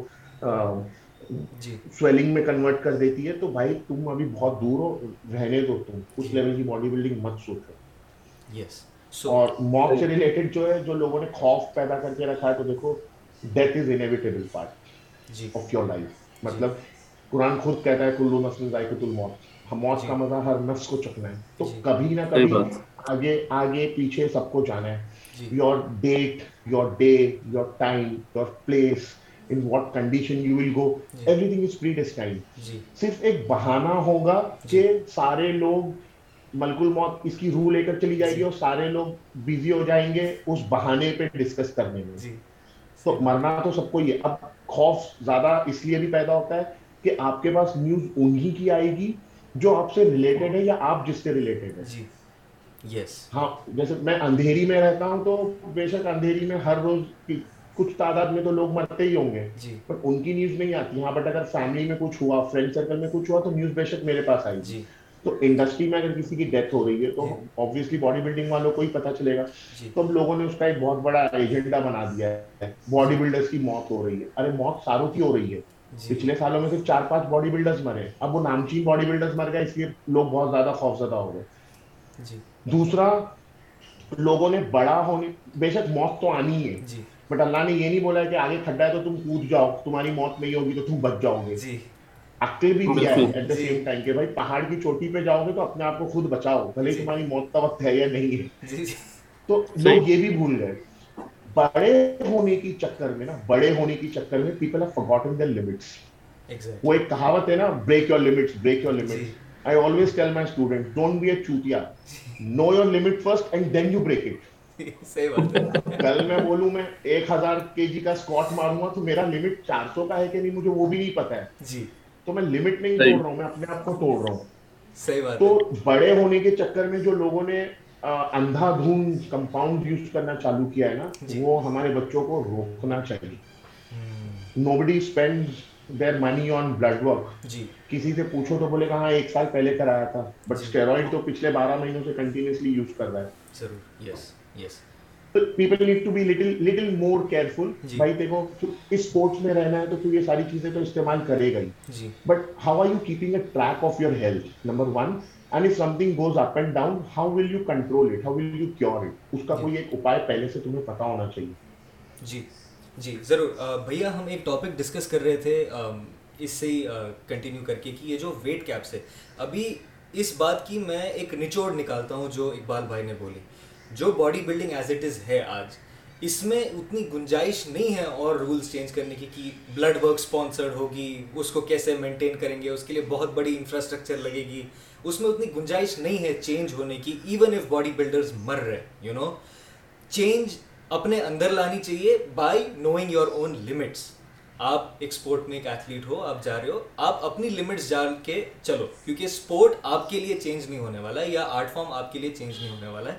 A: سویلنگ جی۔ میں کنورٹ کر دیتی ہے تو بھائی تم ابھی بہت دور ہو رہنے دو تم اس لیول جی۔ کی باڈی بلڈنگ مت سوچو اور موت سے ریلیٹڈ جو ہے جو لوگوں نے خوف پیدا کر کے رکھا ہے تو دیکھو death is inevitable part of your life مطلب قرآن خود کہتا ہے کلو نسل ذائقۃ الموت موت جی۔ کا مزہ ہر نفس کو چکنا ہے تو کبھی نہ کبھی آگے آگے پیچھے سب کو جانا ہے your date your day your time your place in what condition you will go everything is predestined صرف ایک بہانہ ہوگا جی۔ کہ سارے لوگ ملک الموت اس کی روح لے کر چلی جائے گی جی۔ اور سارے لوگ بزی ہو جائیں گے اس بہانے پہ ڈسکس کرنے میں جی۔ تو مرنا تو سب کو یہ اب خوف زیادہ اس لیے بھی پیدا ہوتا ہے کہ آپ کے پاس نیوز انہی کی آئے گی جو آپ سے ریلیٹڈ ہے یا آپ جس سے ریلیٹڈ ہے ہاں جیسے میں اندھیری میں رہتا ہوں تو بے شک اندھیری میں ہر روز کچھ تعداد میں تو لوگ مرتے ہی ہوں گے جی۔ پر ان کی نیوز نہیں آتی ہاں بٹ اگر فیملی میں کچھ ہوا فرینڈ سرکل میں کچھ ہوا تو نیوز بے شک میرے پاس آئی جی تو انڈسٹری میں اگر کسی کی ڈیتھ ہو رہی ہے تو آبویسلی باڈی بلڈنگ والوں کو ہی پتا چلے گا جی۔ تو ہم لوگوں نے اس کا ایک بہت بڑا ایجنڈا بنا دیا ہے باڈی بلڈرز کی موت ہو رہی ہے ارے موت ساروں کی ہو رہی ہے جی۔ پچھلے سالوں میں صرف چار پانچ باڈی بلڈرز مرے اب وہ نامچین باڈی بلڈرز مر گئے اس لیے لوگ بہت زیادہ خوف زدہ ہو گئے دوسرا لوگوں نے بڑا ہونے بے شک موت تو آنی ہے بٹ اللہ نے یہ نہیں بولا کہ آگے کھڈا ہے تو تم کود جاؤ تمہاری موت نہیں ہوگی تو تم بچ جاؤ گے جی۔ عقل بھی دیا ہے ایٹ دا سیم ٹائم کہ بھائی پہاڑ کی چوٹی پہ جاؤ گے تو اپنے آپ کو خود بچاؤ بھلے جی۔ تمہاری موت کا وقت ہے یا نہیں ہے جی، تو لوگ یہ بھی بھول گئے بڑے ہونے کی چکر میں نا بڑے ہونے کی چکر میں people are forgotten their limits وہ ایک کہاوت ہے نا break your limits break your limits I always tell my student don't be a چوتیا know your limit first and then you break it کل میں بولوں میں ایک ہزار کے جی کا اسکوٹ ماروں گا تو میرا لمٹ چار سو کا ہے کہ نہیں مجھے وہ بھی نہیں پتا ہے جی تو میں لمٹ نہیں توڑ رہا ہوں میں اپنے آپ کو توڑ رہا ہوں صحیح بات تو بڑے ہونے کے چکر میں جو لوگوں نے اندھا دھون کمپاؤنڈ یوز کرنا چالو کیا ہے نا جی۔ وہ ہمارے بچوں کو روکنا چاہیے no buddy spend their money on blood work کسی سے پوچھو تو بولے گا ہاں ایک سال پہلے کرایا تھا بٹ اسٹیرائڈ جی۔ تو پچھلے بارہ مہینوں سے کنٹینیوسلی یوز کر رہا ہے people need to be little
C: little more careful بھائی دیکھو اس اس اسپورٹس میں رہنا ہے ہے تو تو یہ یہ ساری چیزیں استعمال کرے گا ہی ہی but how how how are you you you keeping a track of your health number one and and if something goes up down will will control it it cure کا کوئی ایک ایک اپائے پہلے سے سے تمہیں پتا ہونا چاہیے جی جی ضرور بھیا ہم ٹاپک ڈسکس کر کر رہے تھے کنٹینیو کے کہ جو ویٹ کیپس ابھی اس بات کی میں ایک نچوڑ نکالتا ہوں جو اقبال بھائی نے بولی جو body building as it is ہے آج اس میں اتنی گنجائش نہیں ہے اور رولز چینج کرنے کی کہ بلڈ ورک اسپانسرڈ ہوگی اس کو کیسے مینٹین کریں گے اس کے لیے بہت بڑی انفراسٹرکچر لگے گی اس میں اتنی گنجائش نہیں ہے چینج ہونے کی ایون ایف باڈی بلڈرز مر رہے یو نو چینج اپنے اندر لانی چاہیے by knowing your own limits آپ ایک اسپورٹ میں ایک ایتھلیٹ ہو آپ جا رہے ہو آپ اپنی لمٹس جان کے چلو کیونکہ اسپورٹ آپ کے لیے چینج نہیں ہونے والا ہے یا آرٹ فارم آپ کے لیے چینج نہیں ہونے والا ہے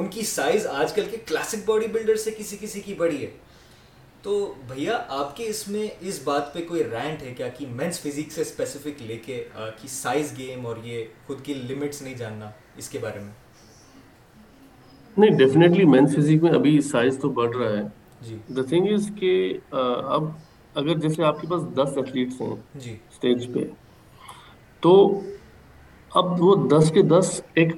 C: ان کی سائز آج کل کے کلاسک باڈی بلڈر سے کسی کسی کی بڑی ہے تو بھیا آپ کے اس میں اس بات پہ کوئی رینٹ ہے کیا کہ مینس فزیک سے اسپیسیفک لے کے کہ سائز گیم اور یہ خود کی لمٹس نہیں جاننا اس کے بارے میں نہیں ڈیفینیٹلی مینس فزیک
D: میں ابھی سائز تو بڑھ رہا ہے جی دا تھنگ از کہ اب اگر جیسے آپ کے پاس دس ایتھلیٹس ہیں جی اسٹیج پہ تو اب وہ دس کے دس ایک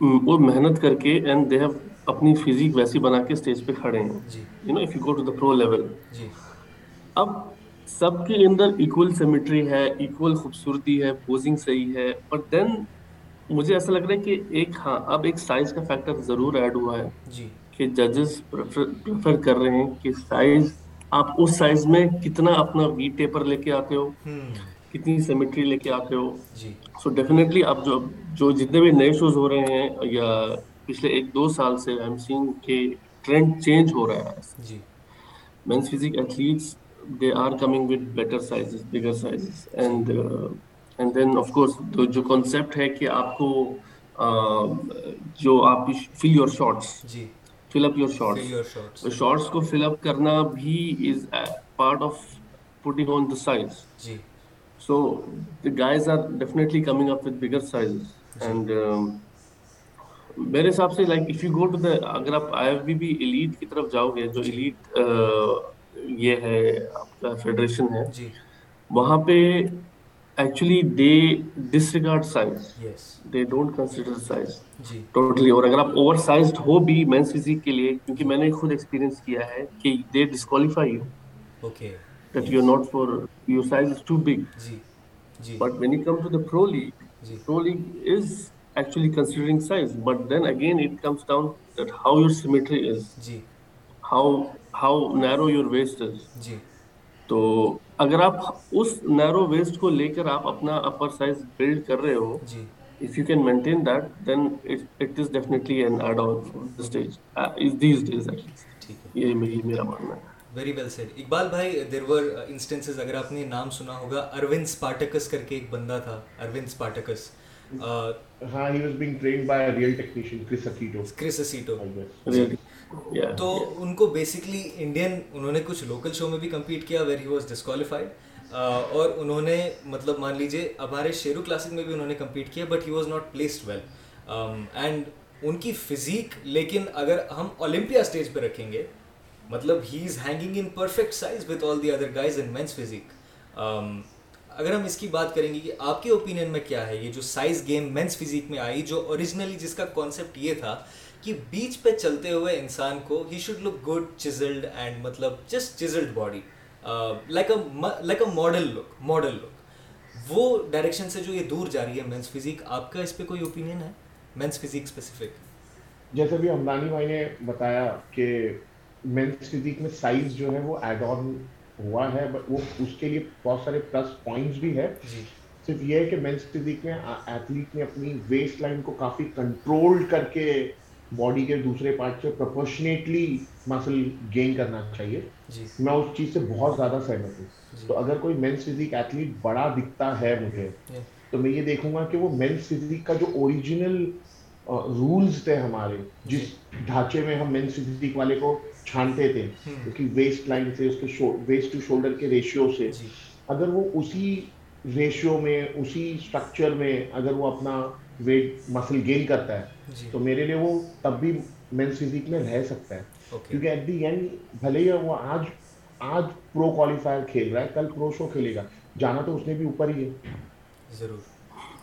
D: وہ محنت کر کے اینڈ دے ہیو اپنی فزیک ویسی بنا کے اسٹیج پہ کھڑے ہیں you know if you go to the pro level اب سب کے اندر ایکول سیمیٹری ہے ایکول خوبصورتی ہے پوزنگ صحیح ہے بٹ دین مجھے ایسا لگ رہا ہے کہ ایک ہاں اب ایک سائز کا فیکٹر ضرور ایڈ ہوا ہے جی۔ کہ ججز پریفر کر رہے ہیں کہ سائز آپ اس سائز میں کتنا اپنا وی ٹیپر لے کے آتے ہو کتنی سیمیٹری لے کے آتے ہو سو ڈیفینیٹلی آپ جو جو جتنے بھی نئے شوز ہو رہے ہیں یا پچھلے ایک دو سال سے ایم سین کے ٹرینڈ چینج ہو رہا ہے جی men's physique athletes they are coming with better sizes bigger sizes and and then of course جو کانسیپٹ ہے کہ آپ کو uh, جو آپ fill your shorts G fill up your shorts shorts کو فل اپ کرنا بھی is part of putting on the size G so the guys are definitely coming up with bigger sizes میرے کیونکہ میں نے لے کرائز بلڈ کر رہے ہو جیٹینیٹلی uh, یہ
C: ویری ویل سیڈ اقبال بھائی دیر ور انسٹنسز اگر آپ نے نام سنا ہوگا اروند اسپارٹکس کر کے ایک بندہ تھا اروند اسپارٹکس تو ان کو بیسکلی انڈین انہوں نے کچھ لوکل شو میں بھی کمپیٹ کیا ویر ہی واز ڈسکوالیفائڈ اور انہوں نے مطلب مان لیجیے ہمارے شیرو کلاسک میں بھی انہوں نے کمپیٹ کیا but he was not placed well and ان کی فزیک لیکن اگر ہم اولمپیا اسٹیج پہ رکھیں گے مطلب he is hanging in perfect size with all the other guys in men's physique اگر ہم اس کی بات کریں گے کہ آپ کے اوپینین میں کیا ہے یہ جو سائز گیم مینس فزک میں آئی جو اوریجنلی جس کا کانسیپٹ یہ تھا کہ بیچ پہ چلتے ہوئے انسان کو he should look good chiseled and مطلب just chiseled body like a model look model look وہ ڈائریکشن سے جو یہ دور جا رہی ہے مینس فزک آپ کا اس پہ کوئی اوپینین ہے مینس اسپیسیفک
A: جیسے بھی بھائی نے بتایا کہ فزیک میں سائز جو ہے وہ ایڈ ہوا ہے میں اس چیز سے بہت زیادہ سہمت ہوں جی۔ تو اگر کوئی مینس فزیک ایتھلیٹ بڑا دکھتا ہے مجھے جی۔ تو میں یہ دیکھوں گا کہ وہ فزیک کا جو اوریجنل رولز تھے ہمارے جس جی۔ ڈھانچے میں ہم فزیک والے کو چھانتے تھے اس کی ویسٹ لائن سے اس کے ویسٹ ٹو شولڈر کے ریشیو سے جی۔ اگر وہ اسی ریشیو میں اسی سٹرکچر میں اگر وہ اپنا ویٹ مسل گین کرتا ہے جی۔ تو میرے لیے وہ تب بھی مینس فزیک میں رہ سکتا ہے کیونکہ ایٹ دی اینڈ بھلے یا وہ آج آج پرو کوالیفائر کھیل رہا ہے کل پرو شو کھیلے گا جانا تو اس نے بھی اوپر ہی ہے ضرور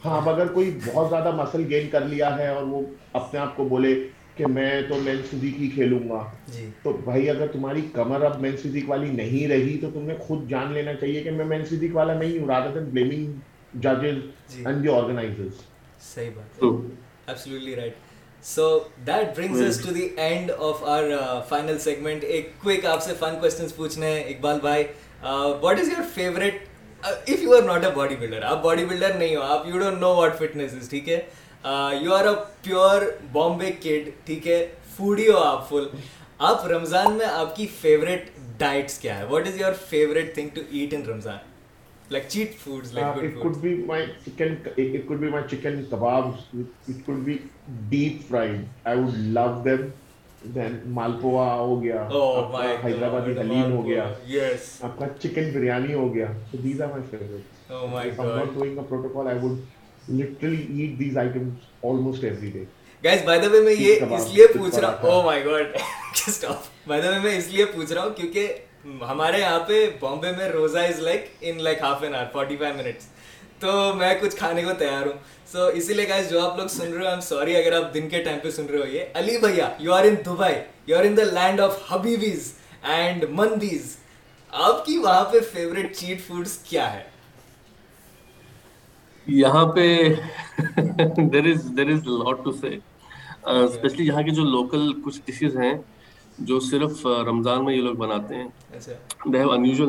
A: ہاں اب اگر کوئی بہت زیادہ مسل گین کر لیا ہے اور وہ اپنے آپ کو بولے کہ میں تو مین فزیک ہی کھیلوں گا جی. تو بھائی اگر تمہاری کمر اب مین فزیک والی نہیں رہی تو تمہیں خود جان لینا چاہیے کہ میں مین فزیک والا نہیں ہوں رادر دین بلیمنگ ججز اینڈ دی آرگنائزرز
C: صحیح بات absolutely right so that brings us to the end of our final segment ایک کوئک آپ سے فن کوسچنز پوچھنے ہیں اقبال بھائی what is your favourite if you are not a body builder آپ باڈی بلڈر نہیں ہو آپ you don't know what fitness is ٹھیک ہے you are a pure Bombay kid ٹھیک ہے فوڈی ہو آپ فل آپ رمضان میں آپ کی فیوریٹ ڈائٹس کیا ہے what is your favourite thing to eat in Ramzan like
A: cheat foods like good food could be my chicken it could be my chicken kebab it could be deep fried I would love them then malpua ہو گیا حیدرآبادی حلیم ہو گیا آپ کا chicken biryani ہو گیا تو these are my favourite
C: Oh my
A: If God. I'm not doing a protocol, I would
C: ہمارے بامبے میں روزاف تو میں کچھ کھانے کو تیار ہوں سو اسی لیے آپ لوگ سوری اگر آپ دن کے ٹائم پہ سن رہے ہو یہ علی بھیا you are in Dubai you are in the land of habibis and mandis آپ کی وہاں پہ فیوریٹ فوڈ کیا ہے
D: یہاں پہ there there is is lot to see especially یہاں کے جو لوکل کچھ ڈشیز ہیں جو صرف uh, رمضان میں یہ لوگ بناتے ہیں اچھا.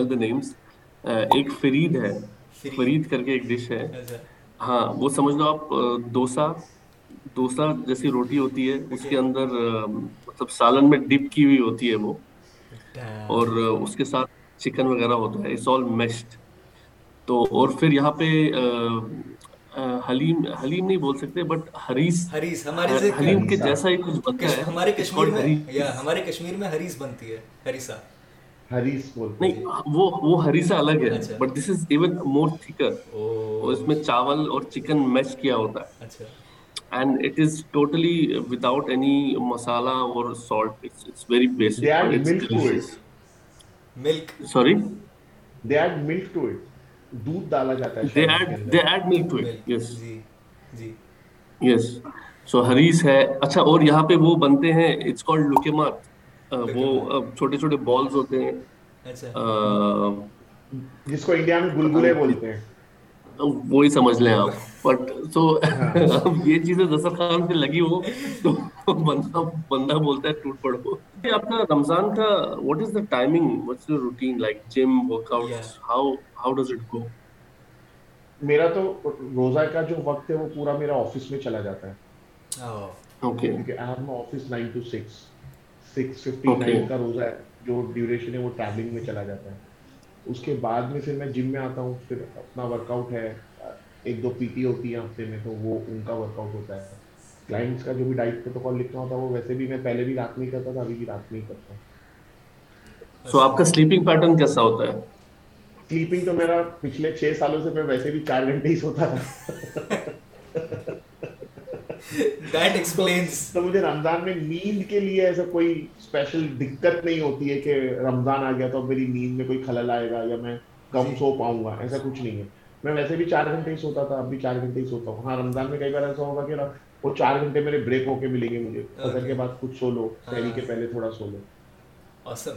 D: uh, ایک فرید ہے فرید کر کے ایک ڈش ہے اچھا. ہاں وہ سمجھ لو آپ ڈوسا uh, جیسی روٹی ہوتی ہے اس کے اندر مطلب سالن میں ڈپ کی ہوئی ہوتی ہے وہ اور اس کے ساتھ چکن وغیرہ ہوتا ہے اٹس آل میشڈ تو اور پھر یہاں پہ حلیم نہیں بول سکتے بٹ حلیم کے جیسا ہی کچھ الگ ہے بٹ دس ایون مور اور اس میں جی ڈالیس سو ہریس ہے اچھا اور یہاں پہ وہ بنتے ہیں وہ چھوٹے چھوٹے بالز ہوتے ہیں
A: اچھا۔ جس کو انڈیا میں گلگلے بولتے ہیں
D: وہی سمجھ لیں آپ ہاں۔ بٹ سو یہ چیزیں زسر خان سے لگی ہو تو بندہ بندہ بولتا ہے ٹوٹ پڑو کا رمضان کا what is the timing what is routine like gym workout how how does it go
A: میرا تو روزہ کا جو وقت ہے وہ پورا میرا آفس میں چلا جاتا ہے oh. کا روزہ ہے جو ڈیوریشن ہے وہ ٹریولنگ میں چلا جاتا ہے اس کے بعد میں پھر میں جم میں آتا ہوں پھر اپنا ورک
C: آؤٹ ہے ایک دو پی ٹی ہوتی
A: ہے ہفتے
F: میں تو وہ ان کا ورک آؤٹ ہوتا ہے
A: کلائنٹس کا جو بھی ڈائٹ پروٹوکال لکھنا ہوتا ہے وہ ویسے بھی میں پہلے بھی رات میں کرتا تھا ابھی بھی رات میں کرتا ہوں سو آپ کا سلیپنگ پیٹرن کیسا ہوتا ہے سلیپنگ تو میرا پچھلے چھ سالوں سے میں ویسے بھی چار گھنٹے ہی سوتا تھا رمضان میں کوئی خلل آئے گا یا میں کم جی. سو پاؤں گا ایسا کچھ نہیں ہے میں ویسے بھی چار گھنٹے ہی سوتا تھا اب بھی چار گھنٹے ہی سوتا ہوں ہاں رمضان میں کئی بار ایسا ہوگا کہ وہ چار گھنٹے میرے
F: بریک ہو کے ملیں گے مجھے کچھ سو لو
A: ہاں. پہلے تھوڑا سو اوسم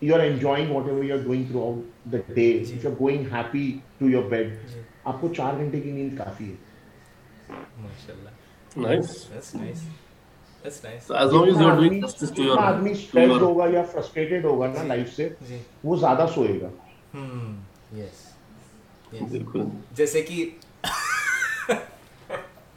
A: جی۔ جی۔ لائف جی۔ سے وہ زیادہ سوئے گا بالکل جیسے
C: کہ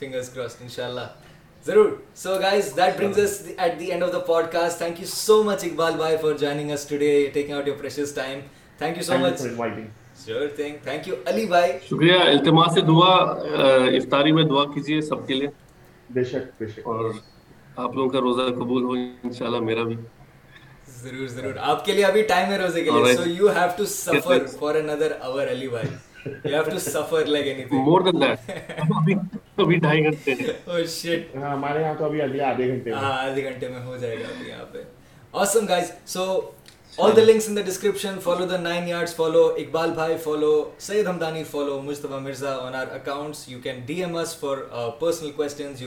C: دعا کیجیے آپ کے لیے Mirza personal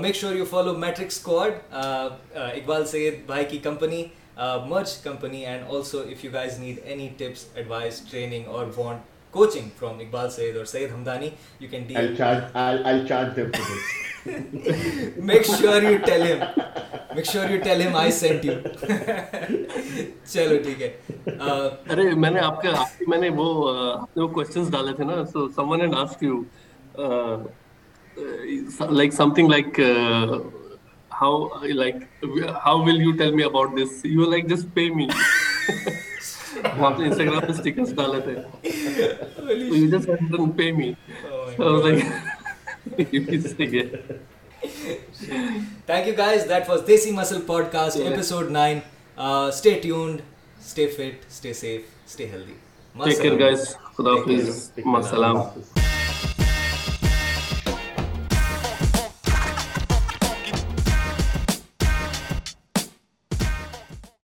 C: make sure you follow metric Iqbal Syed بھائی کی کمپنی مرچ کمپنی چلو ٹھیک ہے how like how will you tell me about this you will like just pay me instagram pe stickers dale the so you just have to pay me oh so i was God. like you can stick it
A: thank you guys that was desi muscle podcast yeah. episode 9 uh, stay tuned stay fit stay safe stay healthy muscle.
C: take care guys khuda hafiz masalam care.